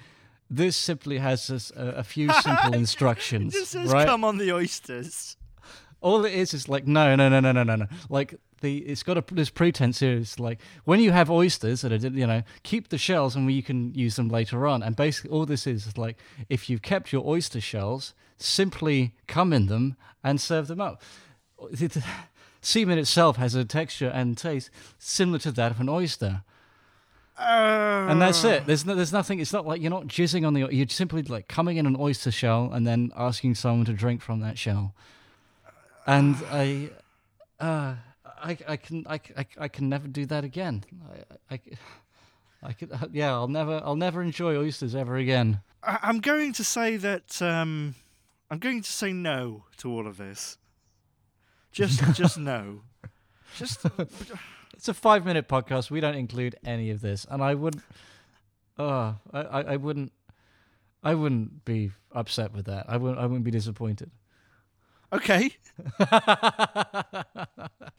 This simply has a, a few *laughs* simple instructions, It just says right? come on the oysters. All it is is like no, no, no, no, no, no, no. Like the it's got a, this pretense here. It's like when you have oysters that are you know keep the shells and you can use them later on. And basically, all this is is like if you've kept your oyster shells, simply come in them and serve them up. Semen itself has a texture and taste similar to that of an oyster. And that's it. There's no, there's nothing. It's not like you're not jizzing on the. You're simply like coming in an oyster shell and then asking someone to drink from that shell. And I, uh, I, I can, I, I, I can never do that again. I, I, I could, yeah, I'll never, I'll never enjoy oysters ever again. I- I'm going to say that um, I'm going to say no to all of this. Just, *laughs* just no. Just It's a five minute podcast. We don't include any of this, and I wouldn't. Oh, I, I, wouldn't. I wouldn't be upset with that. I wouldn't. I wouldn't be disappointed. okay. *laughs*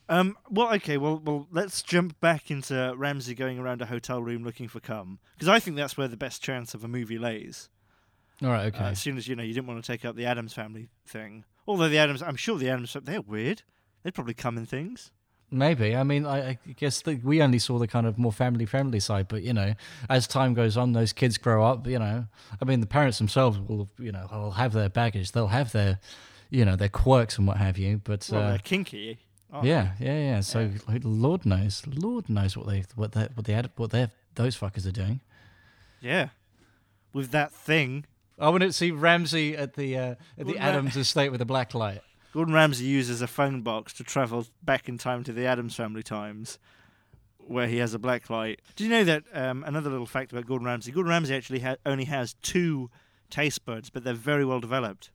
um. Well, okay. Well, well. Let's jump back into Ramsay going around a hotel room looking for cum because I think that's where the best chance of a movie lays. All right. Uh, Okay. as soon as you know you didn't want to take up the Addams family thing. Although the Addams, I'm sure the Addams, they're weird. They'd probably come in things. Maybe. I mean, I, I guess the, we only saw the kind of more family friendly side, but you know, as time goes on, those kids grow up. You know, I mean, the parents themselves will, you know, will have their baggage. They'll have their, you know, their quirks and what have you. But Well, uh, they're kinky. yeah, yeah, yeah. So like, Lord knows, Lord knows what they, what they, what they, what they, those fuckers are doing. Yeah. With that thing, I want to see Ramsay at the uh, at the Addams estate with a black light. Gordon Ramsay uses a phone box to travel back in time to the Addams family times, where he has a black light. Do you know that? Um, another little fact about Gordon Ramsay: Gordon Ramsay actually ha- only has two taste buds, but they're very well developed.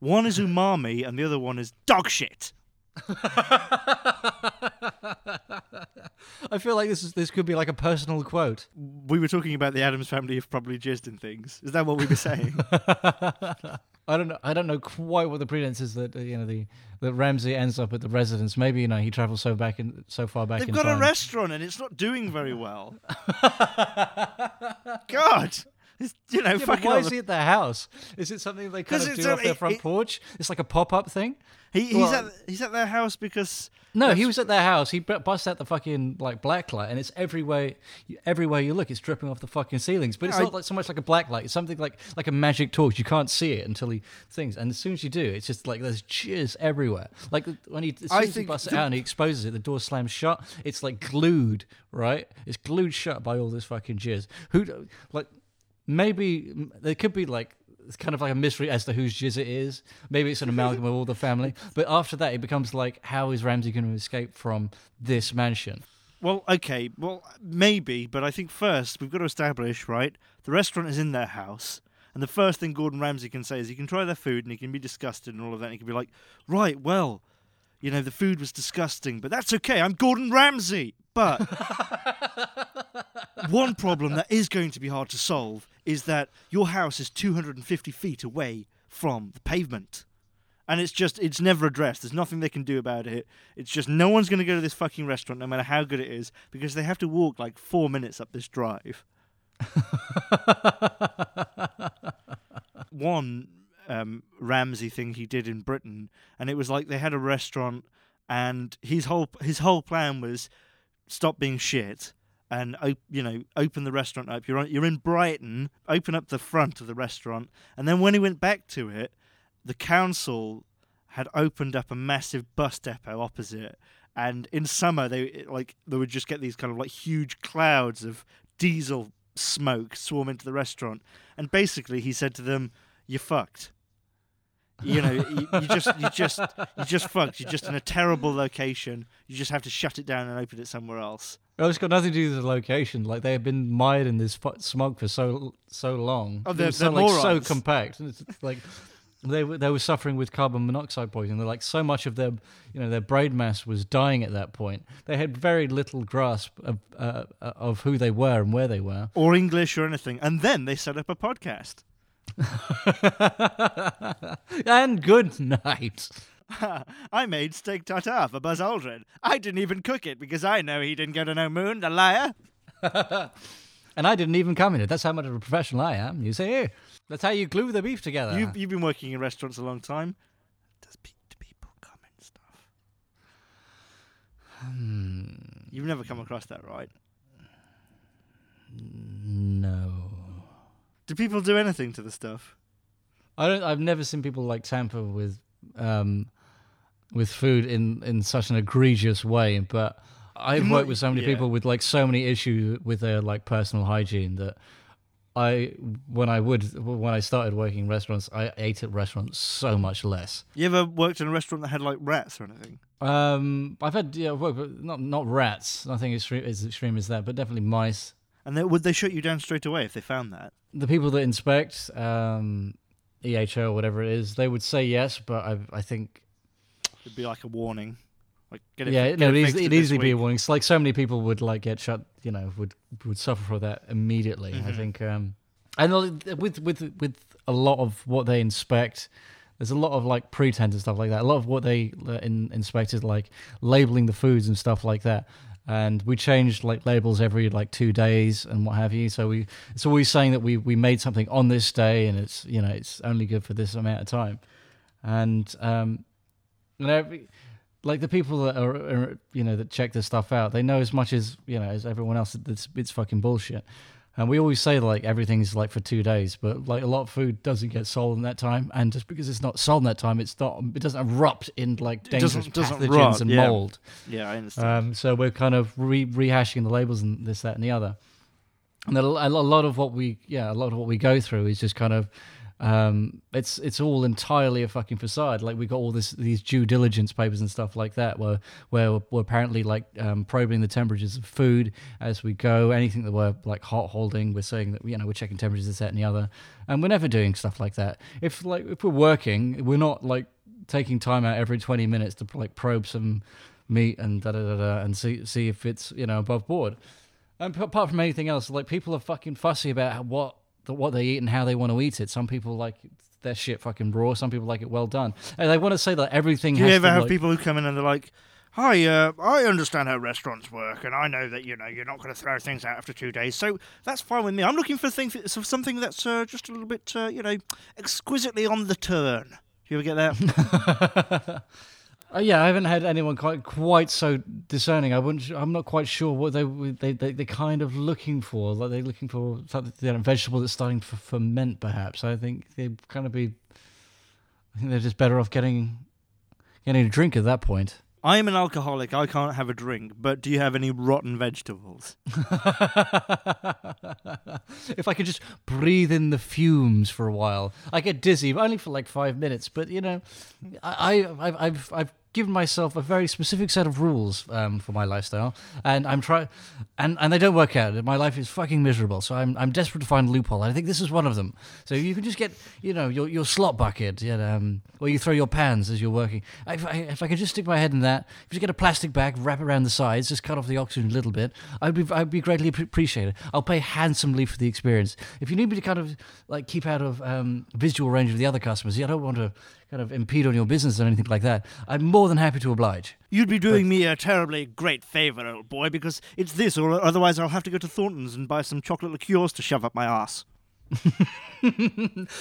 One is umami, and the other one is dog shit. *laughs* I feel like this is this could be like a personal quote. We were talking about the Addams family have probably jizzed in things. Is that what we were saying? *laughs* I don't know. I don't know quite what the pretense is that uh, you know the that Ramsay ends up at the residence. Maybe you know he travels so back in so far back They've in got time. a restaurant and it's not doing very well. *laughs* God, it's, *laughs* you know, Yeah, fucking. why is the- he at their house? Is it something they kind of do a- off their front it- porch? It's like a pop up thing. he, he's well- at he's at their house because No, he was at their house. He bu- busts out the fucking like black light, and it's everywhere. Everywhere you look, it's dripping off the fucking ceilings. But it's I- not like so much like a black light. It's something like like a magic torch. You can't see it until he things, and as soon as you do, it's just like there's jizz everywhere. Like when he as soon as he busts it out and he exposes it, the door slams shut. It's like glued, right? It's glued shut by all this fucking jizz. Who like maybe there could be like it's kind of like a mystery as to whose jizz it is. Maybe it's an amalgam of all the family. *laughs* But after that, it becomes like, how is Ramsay going to escape from this mansion? Well, okay, well maybe, but I think first we've got to establish right. The restaurant is in their house, and the first thing Gordon Ramsay can say is he can try their food and he can be disgusted and all of that. And he can be like, right, well, you know, the food was disgusting, but that's okay. I'm Gordon Ramsay. But *laughs* one problem that is going to be hard to solve is that your house is 250 feet away from the pavement. And it's just, it's never addressed. There's nothing they can do about it. It's just no one's going to go to this fucking restaurant, no matter how good it is, because they have to walk like four minutes up this drive. *laughs* One um, Ramsay thing he did in Britain, and it was like they had a restaurant, and his whole his whole plan was stop being shit and op- you know open the restaurant up. You're on, you're in Brighton. Open up the front of the restaurant, and then when he went back to it, the council had opened up a massive bus depot opposite. And in summer, they like they would just get these kind of like huge clouds of diesel smoke swarm into the restaurant. And basically, he said to them, "You're fucked." You know, you, you just you just you just fucked. You're just in a terrible location. You just have to shut it down and open it somewhere else. Well, it's got nothing to do with the location. Like they have been mired in this smog for so so long. Oh, they're- so, they're like, so compact. And it's like they were they were suffering with carbon monoxide poisoning. They're like so much of their you know their brain mass was dying at that point. They had very little grasp of uh, of who they were and where they were. or English or anything. And then they set up a podcast. *laughs* and good night. *laughs* I made steak tartare for Buzz Aldrin. I didn't even cook it because I know he didn't go to no moon, the liar. *laughs* and I didn't even come in it. That's how much of a professional I am. You say, hey, that's how you glue the beef together. You've, you've been working in restaurants a long time. Does pe- do people come in stuff? Hmm, You've never come across that, right? no. Do people do anything to the stuff? I don't. I've never seen people like tamper with, um, with food in in such an egregious way. But I've worked with so many yeah. people with like so many issues with their like personal hygiene that I when I would when I started working in restaurants, I ate at restaurants so much less. You ever worked in a restaurant that had like rats or anything? Um, I've had yeah, work, but not not rats. Nothing extreme as extreme as that, but definitely mice. And they, would they shut you down straight away if they found that? The people that inspect um, EHO or whatever it is, they would say yes, but I I think It'd be like a warning. Like get it. yeah, no, it it'd, easily- it'd this easily be a warning. It's like so many people would like get shut, you know, would would suffer for that immediately. I Mhm. think, um, and with with with a lot of what they inspect, there's a lot of like pretense and stuff like that. A lot of what they uh, in, inspect is like labeling the foods and stuff like that. And we changed like labels every like two days and what have you. So we it's always saying that we we made something on this day and it's you know it's only good for this amount of time. And um, you know, like the people that are, are you know that check this stuff out, they know as much as you know as everyone else. that It's it's fucking bullshit. And we always say like everything's like for two days, but like a lot of food doesn't get sold in that time, and just because it's not sold in that time, it's not it doesn't erupt in like dangerous doesn't- doesn't pathogens rot, and yeah. mold. Yeah, I understand. Um, so we're kind of re- rehashing the labels and this, that, and the other. And a lot of what we, yeah, a lot of what we go through is just kind of, um, it's it's all entirely a fucking facade. Like we got all this these due diligence papers and stuff like that, where where we're apparently like um, probing the temperatures of food as we go. Anything that we're like hot holding, we're saying that you know we're checking temperatures this, that, and the other. And we're never doing stuff like that. If like if we're working, we're not like taking time out every twenty minutes to like probe some meat and da da da da and see see if it's you know above board. And apart from anything else, like people are fucking fussy about what the, what they eat and how they want to eat it. Some people like their shit fucking raw. Some people like it well done. And they want to say that everything. Do you ever have like- people who come in and they're like, "Hi, uh, I understand how restaurants work, and I know that you know you're not going to throw things out after two days, so that's fine with me. I'm looking for things, for something that's uh, just a little bit, uh, you know, exquisitely on the turn." Do you ever get that? *laughs* Uh, yeah, I haven't had anyone quite quite so discerning. I wouldn't. I'm not quite sure what they they they they're kind of looking for. Like they're looking for something, you know, vegetable that's starting to ferment. Perhaps I think they kind of be. I think they're just better off getting getting a drink at that point. I am an alcoholic. I can't have a drink. But do you have any rotten vegetables? *laughs* if I could just breathe in the fumes for a while, I get dizzy, only for like five minutes. But you know, I, I I've, I've I've given myself a very specific set of rules um, for my lifestyle, and I'm trying, and and they don't work out. My life is fucking miserable, so I'm I'm desperate to find a loophole. And I think this is one of them. So you can just get you know your your slot bucket, you know, um, where you throw your pans as you're working. If I, if I could just stick my head in that, if you get a plastic bag, wrap it around the sides, just cut off the oxygen a little bit, I'd be I'd be greatly appreciated. I'll pay handsomely for the experience. If you need me to kind of like keep out of um, visual range of the other customers, I don't want to kind of impede on your business or anything like that. I'm more than happy to oblige. You'd be doing me a terribly great favour, old boy, because it's this, or otherwise I'll have to go to Thornton's and buy some chocolate liqueurs to shove up my ass. *laughs*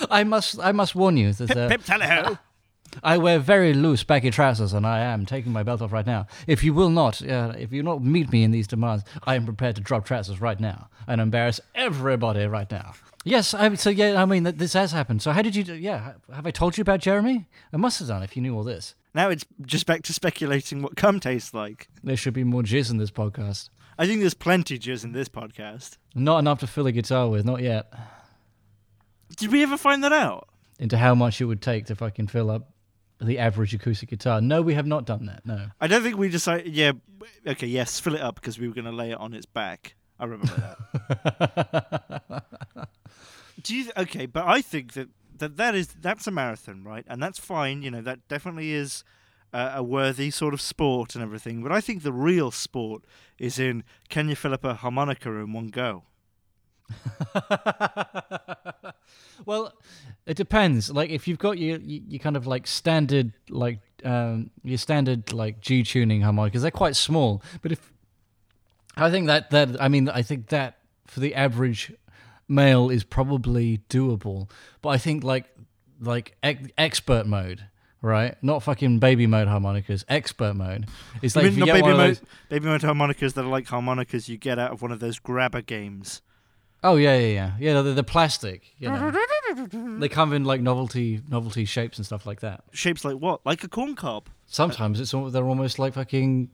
I must I must warn you that uh, Pip tally-ho. I wear very loose baggy trousers, and I am taking my belt off right now. If you will not, uh, if you not meet me in these demands, I am prepared to drop trousers right now and embarrass everybody right now. Yes, I, so yeah, I mean that this has happened. So how did you? Do, yeah, have I told you about Jeremy? I must have done if you knew all this. Now it's just back to speculating what cum tastes like. There should be more jizz in this podcast. I think there's plenty jizz in this podcast. Not enough to fill a guitar with, not yet. Did we ever find that out? Into how much it would take to fucking fill up the average acoustic guitar. No, we have not done that. No. I don't think we decided. Yeah, okay, yes, fill it up because we were going to lay it on its back. I remember that. *laughs* Do you? Okay, but I think that, that that is that's a marathon, right? And that's fine. You know, that definitely is a, a worthy sort of sport and everything. But I think the real sport is in can you fill up a harmonica in one go? *laughs* well, it depends. Like if you've got your you, you kind of like standard like um your standard like G tuning harmonicas, they're quite small. But if I think that that I mean I think that for the average male is probably doable. But I think like like ex- expert mode, right? Not fucking baby mode harmonicas. Expert mode. It's You like mean if not baby mode, those- baby mode harmonicas that are like harmonicas you get out of one of those grabber games. Oh yeah, yeah, yeah. Yeah, they're, they're plastic. You know. *laughs* *laughs* they come in like novelty novelty shapes and stuff like that. Shapes like what? Like a corn cob. Sometimes it's al- they're almost like fucking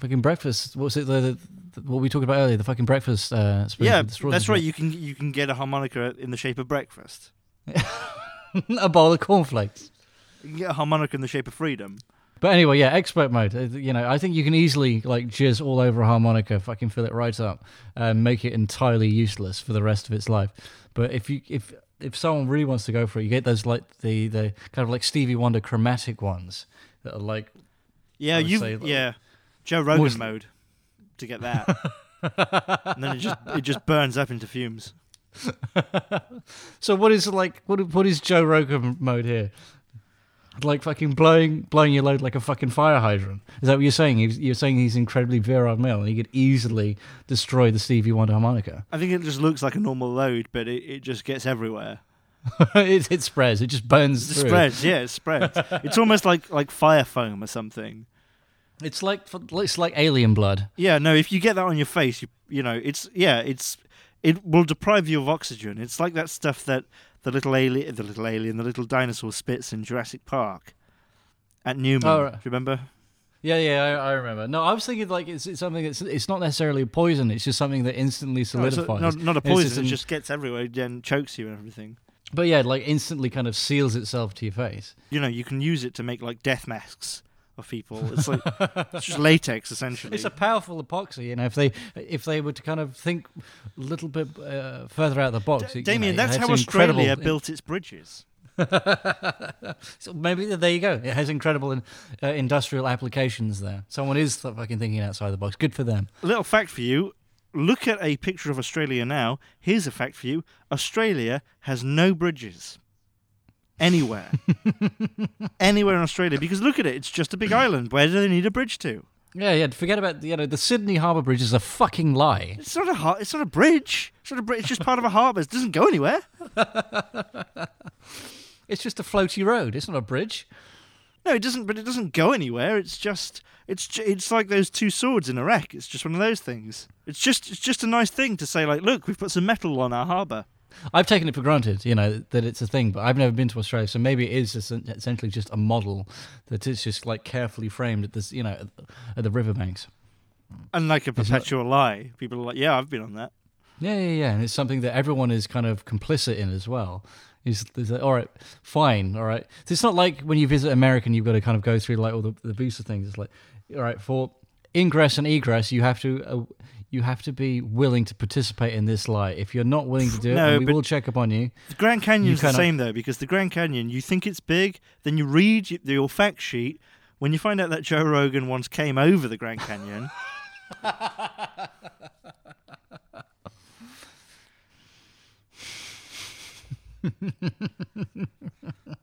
fucking breakfast. What was it? The, the, the- what we talked about earlier? The fucking breakfast. Uh, Yeah, with the straws that's in right. You can you can get a harmonica in the shape of breakfast. *laughs* a bowl of cornflakes. You can get a harmonica in the shape of freedom. But anyway, yeah, expert mode. uh, You know, I think you can easily like jizz all over a harmonica, fucking fill it right up, and make it entirely useless for the rest of its life. But if you if if someone really wants to go for it, you get those like the the kind of like Stevie Wonder chromatic ones that are like Yeah, you say, like- yeah, Joe Rogan Almost- mode to get that, *laughs* and then it just it just burns up into fumes. *laughs* So what is like what what is Joe Rogan mode here? Like fucking blowing blowing your load like a fucking fire hydrant. Is that what you're saying? You're saying he's incredibly virile male and he could easily destroy the Stevie Wonder harmonica. I think it just looks like a normal load, but it, it just gets everywhere. *laughs* it, it spreads. It just burns It through. spreads, yeah, it spreads. *laughs* it's almost like like fire foam or something. It's like it's like alien blood. Yeah, no, if you get that on your face, you you know, it's yeah, it's it will deprive you of oxygen. It's like that stuff that the little alien, the little alien, the little dinosaur spits in Jurassic Park at Newman. Oh, right. Do you remember? Yeah, yeah, I, I remember. No, I was thinking like it's, it's something that's it's not necessarily a poison. It's just something that instantly No, solidifies. not, not a poison. an- it just gets everywhere and chokes you and everything. but yeah, like instantly kind of seals itself to your face. You know, you can use it to make like death masks of people. It's like it's just latex essentially. It's a powerful epoxy, you know. If they if they were to kind of think a little bit uh, further out of the box, D- it- you Damien, know, that's how Australia incredible- built its bridges. *laughs* So maybe there you go. It has incredible in, uh, industrial applications there. Someone is th- fucking thinking outside the box. Good for them. A little fact for you. Look at a picture of Australia now. Here's a fact for you. Australia has no bridges. Anywhere. *laughs* Anywhere in Australia. Because look at it, it's just a big island. Where do they need a bridge to? Yeah, yeah. Forget about you know the Sydney Harbour Bridge is a fucking lie. It's not a har- it's not a bridge. It's not a bridge. It's just part of a harbour. It doesn't go anywhere. *laughs* It's just a floaty road. It's not a bridge. No, it doesn't. But it doesn't go anywhere. It's just. It's it's like those two swords in a wreck. It's just one of those things. It's just it's just a nice thing to say. Like, look, we've put some metal on our harbour. I've taken it for granted, you know, that it's a thing, but I've never been to Australia, so maybe it is essentially just a model that is just like carefully framed at this, you know, at, the riverbanks. And like a It's not- perpetual lie. People are like, yeah, I've been on that. Yeah, yeah, yeah, and it's something that everyone is kind of complicit in as well. Is, is like, all right, fine, all right. It's not like when you visit America and you've got to kind of go through like all the, the visa things. It's like, all right, for ingress and egress, you have to uh, you have to be willing to participate in this lie. If you're not willing to do it, No, and we will check up on you. The Grand Canyon's the same though, because the Grand Canyon, you think it's big, then you read your fact sheet. When you find out that Joe Rogan once came over the Grand Canyon, *laughs*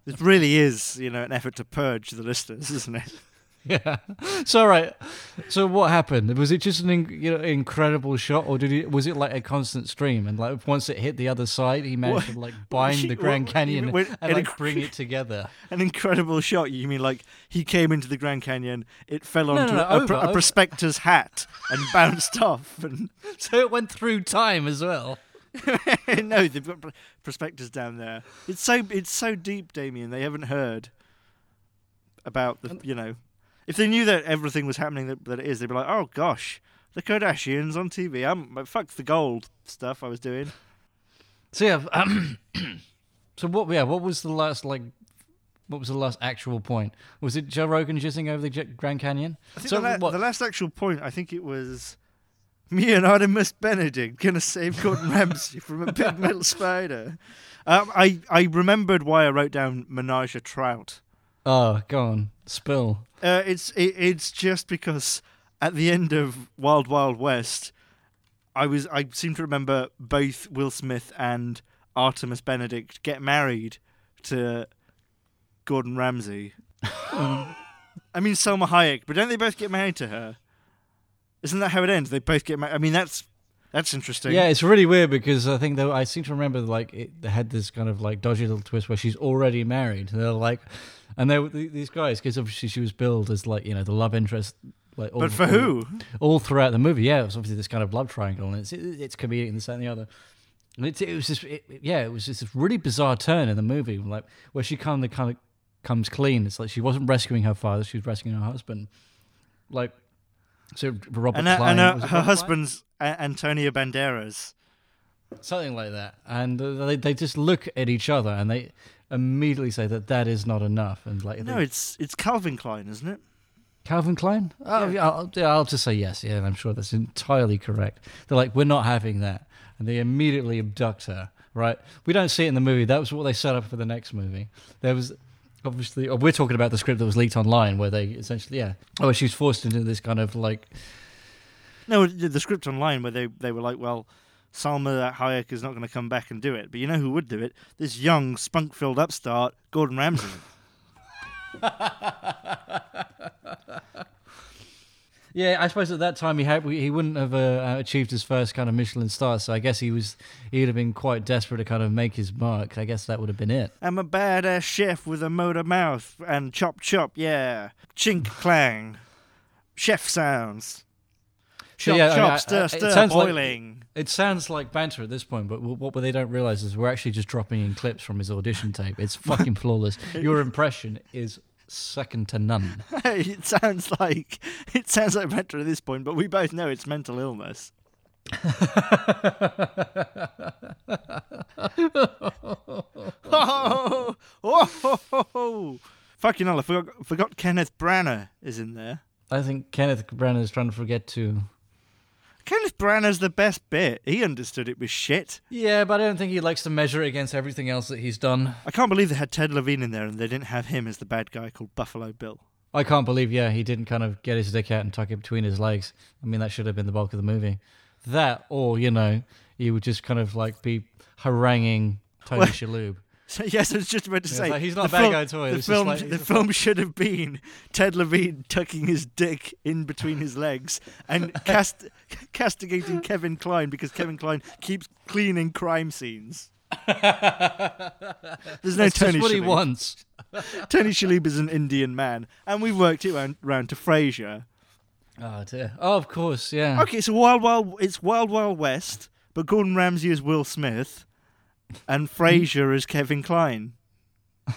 it really is, you know, an effort to purge the listeners, isn't it? *laughs* Yeah. So right. So what happened? Was it just an in, you know incredible shot, or did it was it like a constant stream? And like once it hit the other side, he managed What- to like bind the what- Grand what- Canyon when- and an like inc- bring it together. *laughs* An incredible shot. You mean like he came into the Grand Canyon, it fell no, onto no, a, over, pro- a prospector's hat and *laughs* bounced off, and So it went through time as well. no, they've got prospectors down there. It's so it's so deep, Damien. They haven't heard about the you know, if they knew that everything was happening that, that it is, they'd be like, oh gosh, the Kardashians on TV. I'm fuck the gold stuff I was doing. So yeah. Um, *clears throat* so what? Yeah. What was the last like? What was the last actual point? Was it Joe Rogan jizzing over the Grand Canyon? I think So the, la- the last actual point, I think it was me and Artemis Benedict gonna save Gordon *laughs* Ramsay from a big metal spider. Um, I I remembered why I wrote down Menage a Trout. Oh, go on, spill. Uh, it's it, it's just because at the end of Wild Wild West, I was I seem to remember both Will Smith and Artemis Benedict get married to Gordon Ramsay. *laughs* I mean Salma Hayek, but don't they both get married to her? Isn't that how it ends? They both get married. I mean that's That's interesting. Yeah, it's really weird because I think though I seem to remember like it they had this kind of like dodgy little twist where she's already married. And they're like, and they were these guys because obviously she was billed as like you know the love interest. Like all, But for all- who? all throughout the movie. Yeah, it was obviously this kind of love triangle, and it's it, it's comedic and this that, and the other. And it, it was just it, yeah, it was just this really bizarre turn in the movie, like where she kind of kind of comes clean. It's like she wasn't rescuing her father; she was rescuing her husband. Like so, Robert And, her, Klein, and her, her Klein? husband's a- Antonio Banderas. something like that, and uh, they they just look at each other and they immediately say that that is not enough, and like No, it's it's Calvin Klein, isn't it? Calvin Klein? Oh, yeah. I'll, yeah, I'll just say yes. Yeah, and I'm sure that's entirely correct. They're like, we're not having that. And they immediately abduct her, right? We don't see it in the movie. That was what they set up for the next movie. There was obviously, oh, we're talking about the script that was leaked online where they essentially, yeah. Oh, she's forced into this kind of like, No, the the script online where they, they were like, well, Salma Hayek is not going to come back and do it. But you know who would do it? This young, spunk filled upstart, Gordon Ramsay. *laughs* yeah, I suppose at that time he had, he wouldn't have uh, achieved his first kind of Michelin star. So I guess he was, he'd have been quite desperate to kind of make his mark. I guess that would have been it. I'm a badass chef with a motor mouth and chop chop, yeah. Chink clang. Chef sounds. So, Chop I mean, chop, I- stir I- stir, sounds like- boiling. It sounds like banter at this point, but what they don't realize is we're actually just dropping in clips from his audition tape. It's *laughs* fucking flawless. Your impression is second to none. *laughs* it sounds like it sounds like banter at this point, but we both know it's mental illness. oh, oh, oh. Fucking hell, I forgot, forgot Kenneth Branagh is in there. I think Kenneth Branagh is trying to forget to. Kenneth Branagh's the best bit. He understood it was shit. Yeah, but I don't think he likes to measure it against everything else that he's done. I can't believe they had Ted Levine in there and they didn't have him as the bad guy called Buffalo Bill. I can't believe, yeah, he didn't kind of get his dick out and tuck it between his legs. I mean, that should have been the bulk of the movie. That, or, you know, he would just kind of like be haranguing Tony Well- Shalhoub. *laughs* So yes, I was just about to Yeah, say like, he's not the a bad film- guy toy. The film, like- the film should have been Ted Levine tucking his dick in between his legs and *laughs* cast, castigating Kevin Kline because Kevin Kline keeps cleaning crime scenes. *laughs* There's no That's Tony just what he wants. Tony Shalhoub is an Indian man, and we've worked it round, round to Frasier. Oh, dear. Oh, of course, yeah. Okay, so Wild Wild, it's Wild Wild West, but Gordon Ramsay is Will Smith, and Frasier is Kevin Kline. *laughs*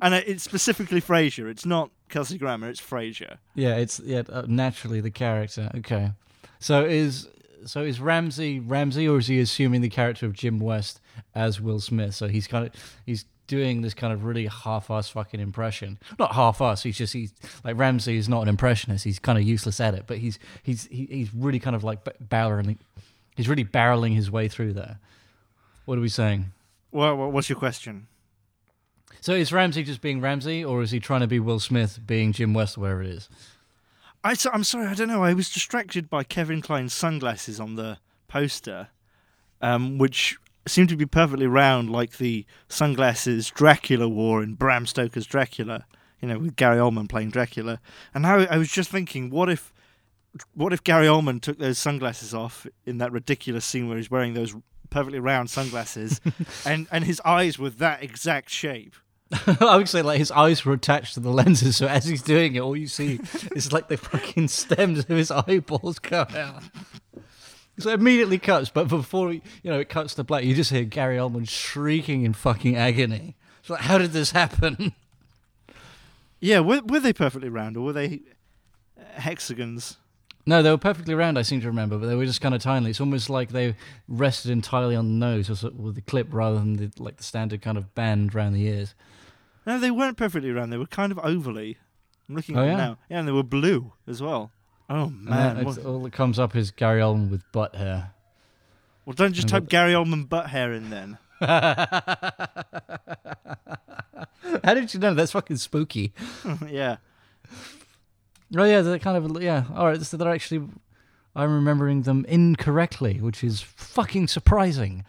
and it's specifically Frasier. It's not Kelsey Grammer. It's Frasier. Yeah, it's yeah uh, naturally the character. Okay, so is so is Ramsay Ramsay, or is he assuming the character of Jim West as Will Smith? So he's kind of he's doing this kind of really half-ass fucking impression. Not half-ass. He's just he's like Ramsay is not an impressionist. He's kind of useless at it, but he's he's he, he's really kind of like barreling. He's really barreling his way through there. What are we saying? Well, what's your question? So is Ramsay just being Ramsay, or is he trying to be Will Smith being Jim West, wherever it is? I, I'm sorry, I don't know. I was distracted by Kevin Kline's sunglasses on the poster, um, which seemed to be perfectly round, like the sunglasses Dracula wore in Bram Stoker's Dracula. You know, with Gary Oldman playing Dracula. And now I was just thinking, what if, what if Gary Oldman took those sunglasses off in that ridiculous scene where he's wearing those perfectly round sunglasses, *laughs* and and his eyes were that exact shape. *laughs* I would say like his eyes were attached to the lenses, so as he's doing it, all you see is like the fucking stems of his eyeballs come out. So it immediately cuts, but before you know it cuts to black, you just hear Gary Oldman shrieking in fucking agony. It's like, how did this happen? Yeah, were, were they perfectly round or were they hexagons? No, they were perfectly round. I seem to remember, but they were just kind of tiny. It's almost like they rested entirely on the nose or so- with the clip rather than the, like the standard kind of band around the ears. No, they weren't perfectly round. They were kind of ovally. I'm looking Oh, at yeah? them now. Yeah, and they were blue as well. Oh man! it's- all that comes up is Gary Oldman with butt hair. well, don't just and type what- Gary Oldman butt hair in then. *laughs* How did you know? That's fucking spooky. *laughs* yeah. Oh yeah, they're kind of yeah. All right, so they're actually I'm remembering them incorrectly, which is fucking surprising.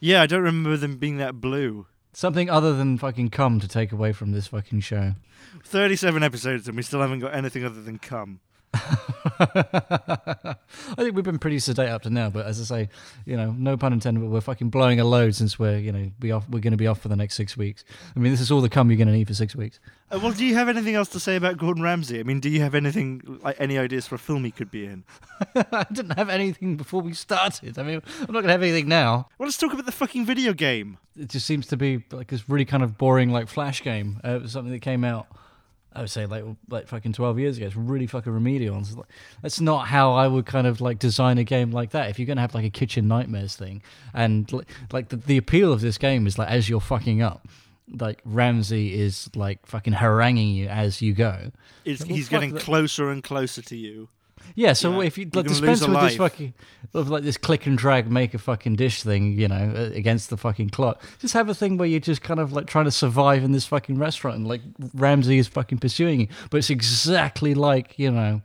Yeah, I don't remember them being that blue. Something other than fucking cum to take away from this fucking show. 37 episodes and we still haven't got anything other than cum. *laughs* I think we've been pretty sedate up to now, but as I say, you know, no pun intended, but we're fucking blowing a load since we're, you know, be off. We're going to be off for the next six weeks. I mean, this is all the cum you're going to need for six weeks. Uh, well, do you have anything else to say about Gordon Ramsay? I mean, do you have anything like any ideas for a film he could be in? *laughs* I didn't have anything before we started. I mean, I'm not going to have anything now. Well, let's talk about the fucking video game. It just seems to be like this really kind of boring, like flash game. Uh, it was something that came out. I would say like like fucking twelve years ago. It's really fucking remedial. And it's like, that's not how I would kind of like design a game like that. If you're gonna have like a kitchen nightmares thing, and like the, the appeal of this game is like as you're fucking up, like Ramsay is like fucking haranguing you as you go. It's, he's getting closer and closer to you. Yeah, so Yeah, if you like dispense with this fucking of like this click and drag make a fucking dish thing, you know, uh, against the fucking clock, just have a thing where you're just kind of like trying to survive in this fucking restaurant and like Ramsay is fucking pursuing you, but it's exactly like you know.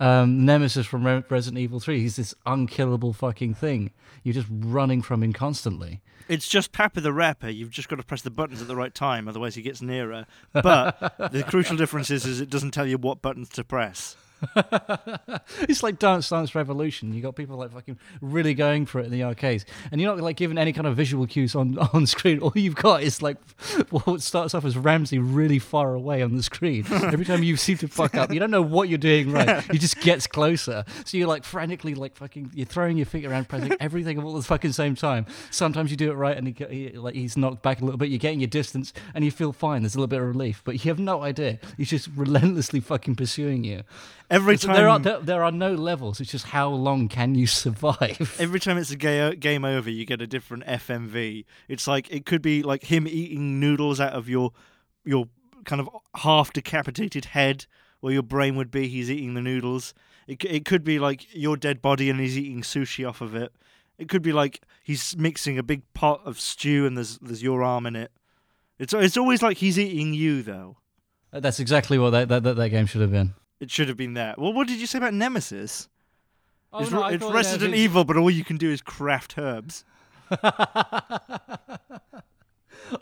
Um, Nemesis from Resident Evil 3. He's this unkillable fucking thing. You're just running from him constantly. It's just PaRappa the Rapper. You've just got to press the buttons at the right time, otherwise he gets nearer. But the crucial difference is, is it doesn't tell you what buttons to press. *laughs* it's like Dance Dance Revolution. You got people like fucking really going for it in the arcades, and you're not like given any kind of visual cues on *laughs* on screen. All you've got is like *laughs* what starts off as Ramsay really far away on the screen. Every time you seem to fuck up, you don't know what you're doing right. He just gets closer, so you're like frantically like fucking you're throwing your feet around, pressing everything all at the fucking same time. Sometimes you do it right, and he, he like he's knocked back a little bit. You're getting your distance, and you feel fine. There's a little bit of relief, but you have no idea. He's just relentlessly fucking pursuing you. Every time there are there, there are no levels. It's just how long can you *laughs* survive? Every time it's a ga- game over, you get a different FMV. It's like it could be like him eating noodles out of your your kind of half decapitated head, where your brain would be. He's eating the noodles. It it could be like your dead body and he's eating sushi off of it. It could be like he's mixing a big pot of stew and there's there's your arm in it. It's it's always like he's eating you though. That's exactly what that, that, that, that game should have been. It should have been that. Well, what did you say about Nemesis? Oh, it's re- it's Resident Evil, but all you can do is craft herbs. *laughs*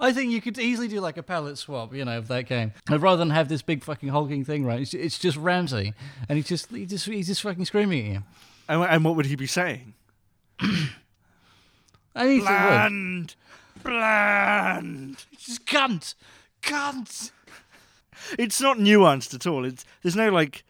I think you could easily do like a palette swap, you know, of that game. And rather than have this big fucking hulking thing, right? It's, it's just Ramsay, and he's just he just he's just fucking screaming at you. And, and what would he be saying? *coughs* Anything. Bland, bland. Just cunt, cunt. It's not nuanced at all. It's there's no like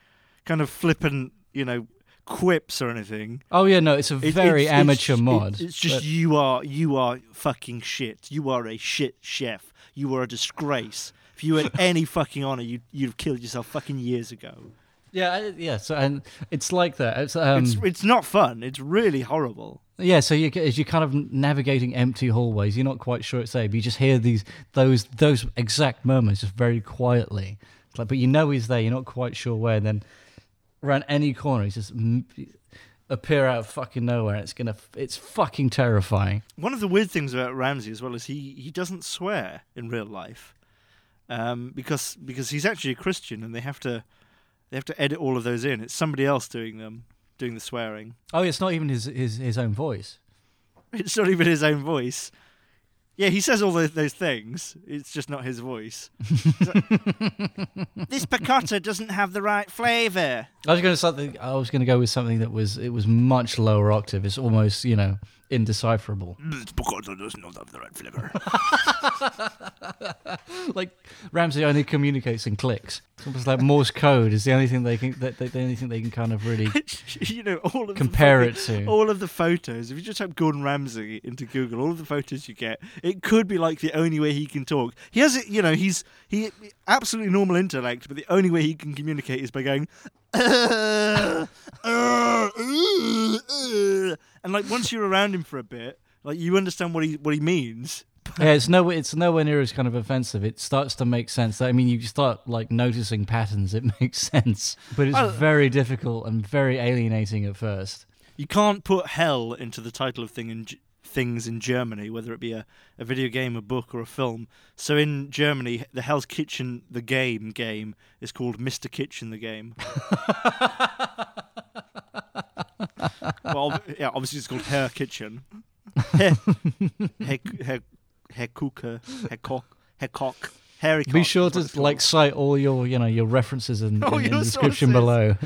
kind of flippant, you know, quips or anything. Oh yeah, no, it's a It- very it's- amateur it's, mod. it- it's just but- you are you are fucking shit. You are a shit chef. You are a disgrace. If you had any *laughs* fucking honor, you you'd have killed yourself fucking years ago. yeah, yeah. So and it's like that. It's um, it's it's not fun. It's really horrible. Yeah, so you as you're kind of navigating empty hallways, you're not quite sure it's there, but you just hear these those those exact murmurs just very quietly. It's like, but you know he's there. You're not quite sure where. And then around any corner, he's just appear out of fucking nowhere. It's gonna, it's fucking terrifying. One of the weird things about Ramsay as well is he he doesn't swear in real life, um, because because he's actually a Christian and they have to they have to edit all of those in. It's somebody else doing them doing the swearing. Oh, it's not even his his his own voice. It's not even his own voice. Yeah, he says all those, those things. It's just not his voice. *laughs* this picotta doesn't have the right flavour. I was going to something. I was going to go with something that was it was much lower octave. It's almost you know indecipherable. This picotta does not have the right flavour. *laughs* like Ramsay only communicates in clicks. It's almost like Morse code is the only thing they can that the only thing they can kind of really *laughs* you know, all of compare the it to. All of the photos. If you just type Gordon Ramsay into Google, all of the photos you get, it could be like the only way he can talk. He has it. You know, he's he absolutely normal intellect, but the only way he can communicate is by going. "Uh, uh, uh, uh," and like once you're around him for a bit, like you understand what he what he means. *laughs* yeah, it's no, it's nowhere near as kind of offensive. It starts to make sense. I mean, you start like noticing patterns. It *laughs* makes sense, but it's very difficult and very alienating at first. You can't put hell into the title of thing in G- things in Germany, whether it be a, a video game, a book, or a film. So in Germany, the Hell's Kitchen, the game game, is called Mr. Kitchen, the game. *laughs* well, yeah, obviously it's called Herr Kitchen. *laughs* Herr, Herr, Herr Kuke, Herr Koch, Herr Koch, hairy. Be sure is what it's to like called. cite all your you know your references in, *laughs* in, in the description sources. below.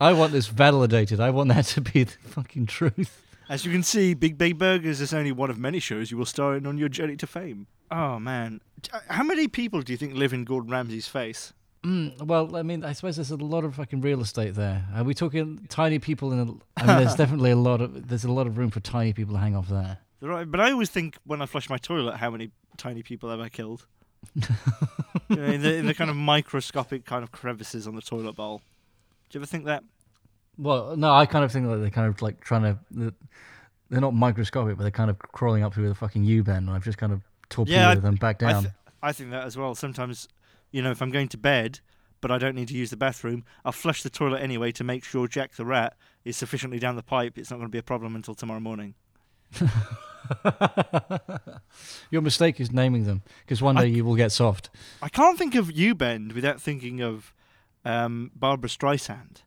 I want this validated. I want that to be the fucking truth. As you can see, Big Bay Burgers is only one of many shows you will star in on your journey to fame. Oh man, Uh, how many people do you think live in Gordon Ramsay's face? Mm, well, I mean, I suppose there's a lot of fucking real estate there. Are we talking tiny people? In a, I mean, there's *laughs* definitely a lot of there's a lot of room for tiny people to hang off there. There are- But I always think when I flush my toilet, how many tiny people have I killed? *laughs* You know, in, the, in the kind of microscopic kind of crevices on the toilet bowl. Do you ever think that? Well, no, I kind of think that they're kind of like trying to. They're not microscopic, but they're kind of crawling up through the fucking U bend, and I've just kind of torpedoed Yeah, I- them back I, down. th- I think that as well. Sometimes, you know, if I'm going to bed, but I don't need to use the bathroom, I'll flush the toilet anyway to make sure Jack the Rat is sufficiently down the pipe. It's not going to be a problem until tomorrow morning. *laughs* Your mistake is naming them, because one I- day you will get soft. I can't think of U Bend without thinking of um, Barbara Streisand.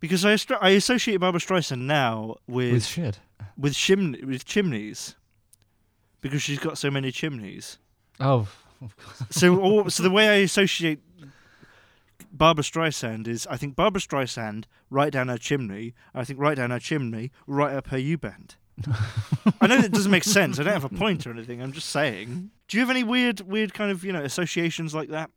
Because I, I associate Barbara Streisand now With with shit. with, chim- with chimneys, because she's got so many chimneys. Oh, so all, *laughs* so the way I associate Barbara Streisand is I think Barbara Streisand right down her chimney. I think right down her chimney, right up her U bend. *laughs* I know that doesn't make sense. I don't have a point or anything. I'm just saying. Do you have any weird, weird kind of you know associations like that?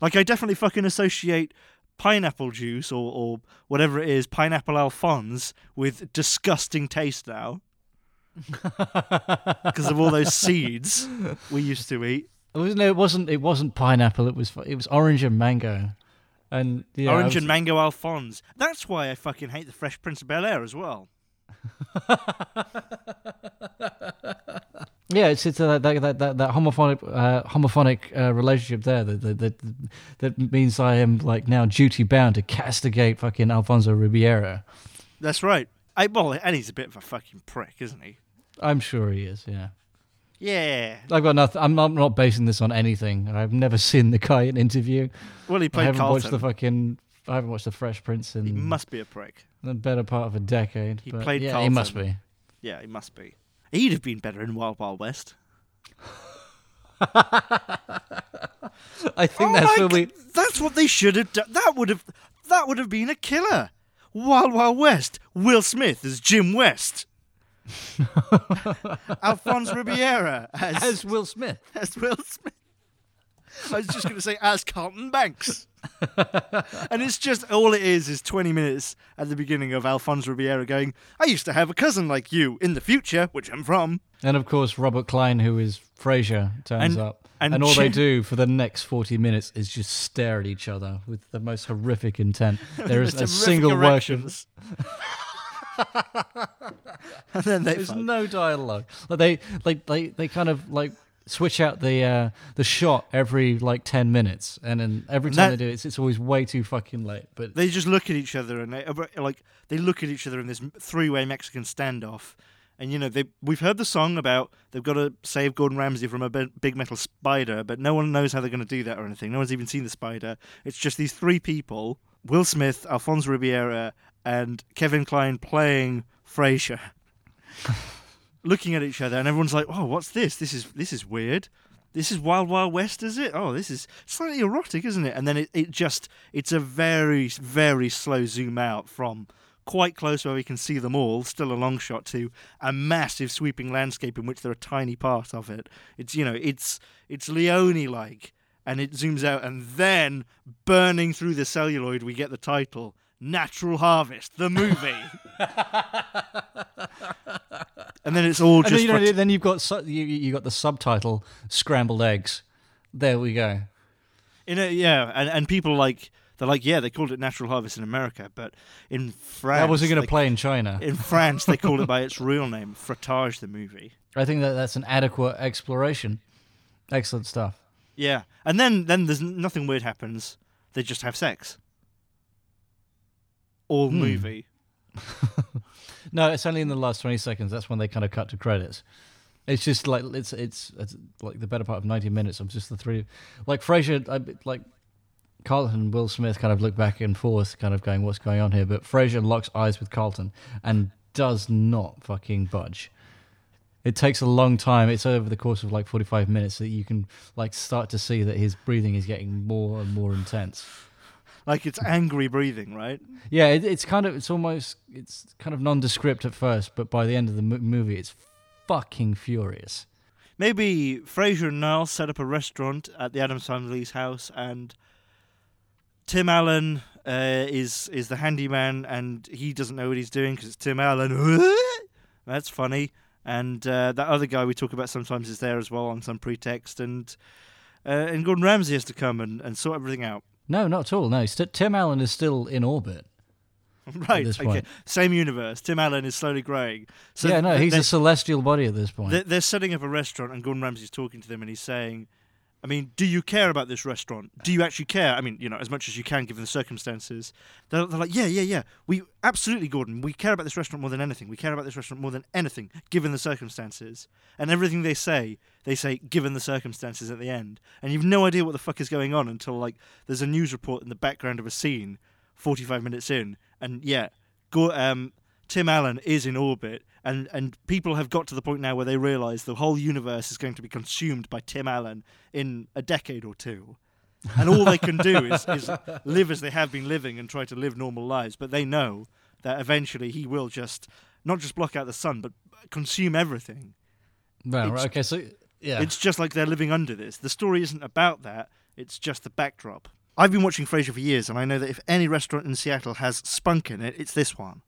Like I definitely fucking associate pineapple juice or, or whatever it is, pineapple Alphonse, with disgusting taste now *laughs* because of all those seeds we used to eat. It wasn't. It wasn't. It wasn't pineapple. It was. It was orange and mango, and yeah, Orange was- and mango Alphonse. That's why I fucking hate the Fresh Prince of Bel Air as well. *laughs* Yeah, it's it's uh, that that that, that homophonic uh, homophonic uh, relationship there that, that that that means I am like now duty bound to castigate fucking Alfonso Ribeiro. That's right. I, well, and he's a bit of a fucking prick, isn't he? I'm sure he is. Yeah, Yeah. I've got nothing. I'm not, I'm not basing this on anything. I've never seen the guy in interview. Well, he played. I haven't Carlton. watched the fucking. I haven't watched the Fresh Prince he must be a prick. the better part of a decade. He but played yeah, he must be. Yeah, he must be. He'd have been better in Wild Wild West. *laughs* I think Oh that's where we. That's what they should have done. That would have. That would have been a killer. Wild Wild West. Will Smith as Jim West. *laughs* Alphonse Ribeiro as, As Will Smith. *laughs* as Will Smith. I was just going to say as Carlton Banks. *laughs* and it's just all it is is 20 minutes at the beginning of Alphonse Ribeiro going, I used to have a cousin like you in the future, which I'm from. And of course, Robert Klein, who is Frasier, turns And- up. and And, all they do for the next 40 minutes is just stare at each other with the most horrific intent. *laughs* There is a single word. *laughs* and then they There's fuck. no dialogue. Like they, like they, they kind of like switch out the uh, the shot every like 10 minutes, and then every time that- they do it, it's, it's always way too fucking late. But They just look at each other and they like they look at each other in this three-way Mexican standoff. And you know they we've heard the song about they've got to save Gordon Ramsay from a big metal spider, but no one knows how they're going to do that or anything. No one's even seen the spider. It's just these three people: Will Smith, Alfonso Ribeiro, and Kevin Kline playing Frasier, *laughs* looking at each other, and everyone's like, "Oh, what's this? This is this is weird." This is Wild Wild West, is it? Oh, this is slightly erotic, isn't it? And then it, it just, it's a very, very slow zoom out from quite close where we can see them all, still a long shot, to a massive sweeping landscape in which they're a tiny part of it. It's, you know, it's, it's Leone like, and it zooms out, and then burning through the celluloid, we get the title Natural Harvest, the movie. and then it's all and just. then, you know, then you've got su- you, you got the subtitle scrambled eggs. There we go. In a, yeah, and, and people like they're like, yeah, they called it Natural Harvest in America, but in France, That wasn't going to play in China. *laughs* In France, they called it by its real name, Frottage the movie. I think that that's an adequate exploration. Excellent stuff. Yeah, and then then there's nothing weird happens. They just have sex. All Hmm. movie. *laughs* No, it's only in the last twenty seconds. That's when they kind of cut to credits. It's just like it's it's, it's like the better part of ninety minutes of just the three. Like Frasier, I, like Carlton and Will Smith kind of look back and forth, kind of going, "What's going on here?" But Frasier locks eyes with Carlton and does not fucking budge. It takes a long time. It's over the course of like 45 minutes that you can like start to see that his breathing is getting more and more intense. Like it's angry breathing, right? Yeah, it, it's kind of it's almost it's kind of nondescript at first, but by the end of the mo- movie, it's fucking furious. Maybe Fraser and Niles set up a restaurant at the Addams family's house, and Tim Allen uh, is is the handyman, and he doesn't know what he's doing because it's Tim Allen. *laughs* That's funny. And uh, that other guy we talk about sometimes is there as well on some pretext, and uh, and Gordon Ramsay has to come and, and sort everything out. No, not at all. No, St- Tim Allen is still in orbit. *laughs* Right. Okay. point. Same universe. Tim Allen is slowly growing. So yeah, no, he's a celestial body at this point. They're, they're setting up a restaurant, and Gordon Ramsay's talking to them, and he's saying, "I mean, do you care about this restaurant? Do you actually care? I mean, you know, as much as you can, given the circumstances." They're, they're like, "Yeah, yeah, yeah. We absolutely, Gordon. We care about this restaurant more than anything. We care about this restaurant more than anything, given the circumstances." And everything they say, they say, "Given the circumstances" at the end, and you've no idea what the fuck is going on until like there's a news report in the background of a scene, forty-five minutes in, and yeah, Go- um, Tim Allen is in orbit, and, and people have got to the point now where they realise the whole universe is going to be consumed by Tim Allen in a decade or two. And all they can do is, *laughs* is live as they have been living and try to live normal lives. But they know that eventually he will just not just block out the sun, but consume everything. Well, right, okay, so yeah, It's just like they're living under this. The story isn't about that, it's just the backdrop. I've been watching Frasier for years, and I know that if any restaurant in Seattle has spunk in it, it's this one.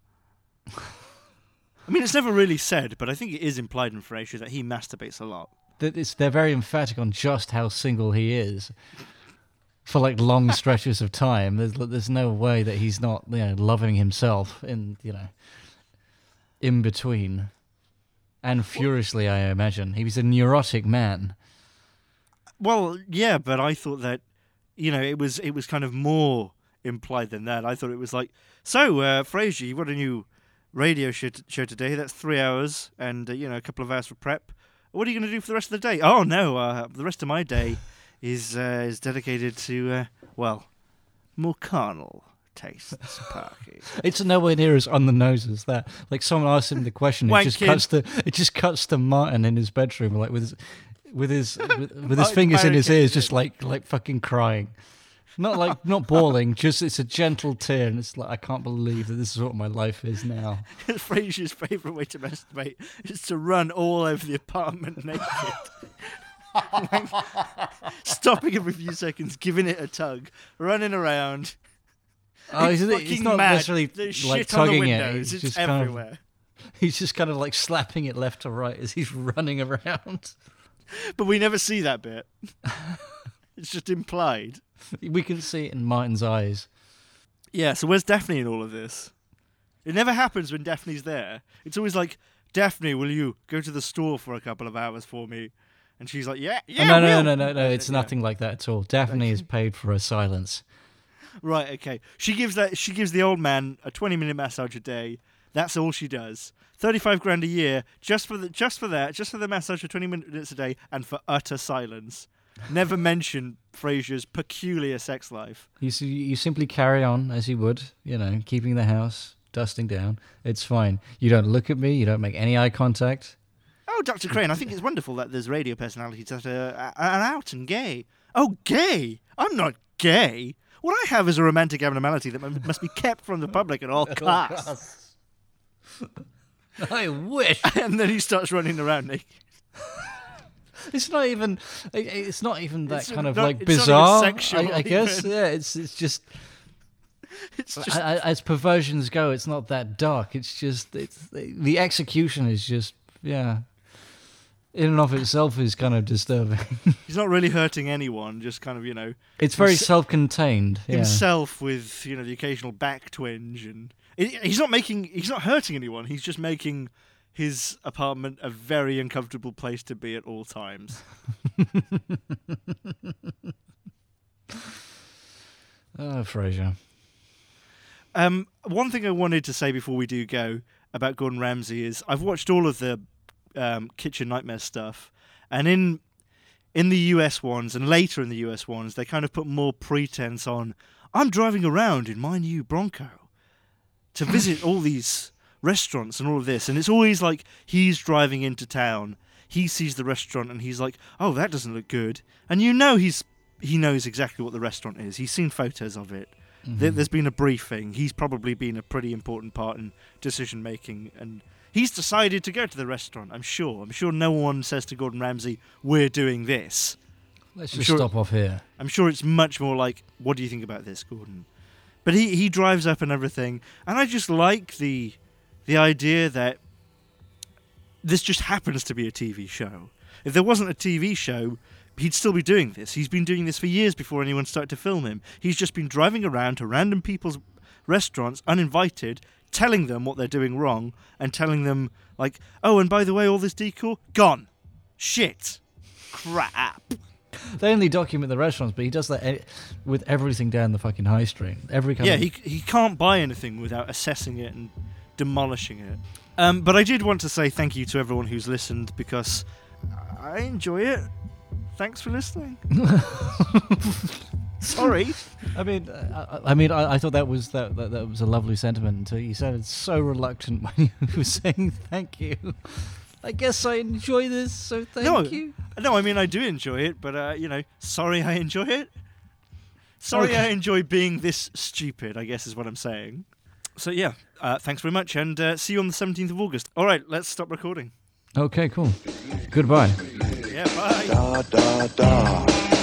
*laughs* I mean, it's never really said, but I think it is implied in Frasier that he masturbates a lot. that it's, they're very emphatic on just how single he is for like long *laughs* stretches of time. There's there's no way that he's not you know loving himself in you know in between and furiously. I imagine he was a neurotic man. Well, yeah, but I thought that, you know, it was it was kind of more implied than that. I thought it was like, so uh, Frasier, you've got a new radio show, t- show today. That's three hours and uh, you know a couple of hours for prep. What are you going to do for the rest of the day? Oh no, uh, the rest of my day *laughs* is uh, is dedicated to uh, well, more carnal tastes, *laughs* Parky. It's nowhere near as on the nose as that. Like someone asked him the question, it just cuts to it just cuts to Martin in his bedroom, like with his with his with, with his *laughs* fingers in his ears, just like like fucking crying. Not like not bawling, just it's a gentle tear, and it's like I can't believe that this is what my life is now. *laughs* Frasier's favourite way to masturbate is to run all over the apartment naked. Like, *laughs* stopping every few seconds, giving it a tug, running around. Oh, It's he's, he's not mad. necessarily There's like shit on the tugging it. He's it's just kind of, *laughs* he's just kind of like slapping it left to right as he's running around. But we never see that bit. It's just implied. We can see it in Martin's eyes. Yeah, so where's Daphne in all of this? It never happens when Daphne's there. It's always like, Daphne, will you go to the store for a couple of hours for me? And she's like, yeah, yeah. Oh, no, no, will." no, no, no, no. It's Yeah. nothing like that at all. Daphne is paid for her silence. Right, okay. She gives that she gives the old man a 20 minute massage a day. That's all she does. 35 grand a year just for the just for that, just for the massage for 20 minutes a day and for utter silence. Never mention Frasier's peculiar sex life. You see, you simply carry on as you would, you know, keeping the house, dusting down. It's fine. You don't look at me. You don't make any eye contact. Oh, Dr. Crane, I think it's wonderful that there's radio personalities that are, are out and gay. Oh, gay? I'm not gay. What I have is a romantic abnormality that must be kept from the public at all *laughs* costs. *laughs* I wish. *laughs* and then he starts running around naked. It's not even. It's not even that It's kind of not- like it's not even bizarre. sexual I, I guess. Yeah. It's it's just, *laughs* It's just I, as perversions go, it's not that dark. It's just it's the execution is just yeah. In and of itself is kind of disturbing. *laughs* he's not really hurting anyone, just kind of, you know, It's very self-contained. Yeah. himself with, you know, the occasional back twinge and he- he's not making he's not hurting anyone. He's just making his apartment a very uncomfortable place to be at all times. Oh, *laughs* *laughs* Frasier. Um, one thing I wanted to say before we do go about Gordon Ramsay is I've watched all of the um, Kitchen Nightmare stuff, and in in the US ones and later in the US ones, they kind of put more pretense on. I'm driving around in my new Bronco to visit all these restaurants and all of this, and it's always like he's driving into town, he sees the restaurant, and he's like, "Oh, that doesn't look good," and you know he's he knows exactly what the restaurant is. He's seen photos of it. There, mm-hmm. there's been a briefing. He's probably been a pretty important part in decision making, and he's decided to go to the restaurant. I'm sure. I'm sure no one says to Gordon Ramsay, "We're doing this." Let's I'm just sure- stop off here. I'm sure it's much more like, "What do you think about this, Gordon?" But he he drives up and everything, and I just like the the idea that this just happens to be a TV show. If there wasn't a TV show, he'd still be doing this. He's been doing this for years before anyone started to film him. He's just been driving around to random people's restaurants uninvited, telling them what they're doing wrong, and telling them like, "Oh, and by the way, all this decor gone, shit, crap." They only document the restaurants, but he does that with everything down the fucking high street. Every kind Yeah, of, he he can't buy anything without assessing it and demolishing it. Um, but I did want to say thank you to everyone who's listened because I enjoy it. Thanks for listening. *laughs* Sorry. I mean, uh, I, I mean, I, I thought that was that, that that was a lovely sentiment until you sounded so reluctant *laughs* when you were saying thank you. I guess I enjoy this, so thank No. you. No, I mean I do enjoy it, but uh, you know, sorry I enjoy it. Sorry Okay. I enjoy being this stupid. I guess is what I'm saying. So yeah, uh, thanks very much, and uh, see you on the 17th of August. All right, let's stop recording. Okay, cool. Goodbye. Yeah, bye. da da da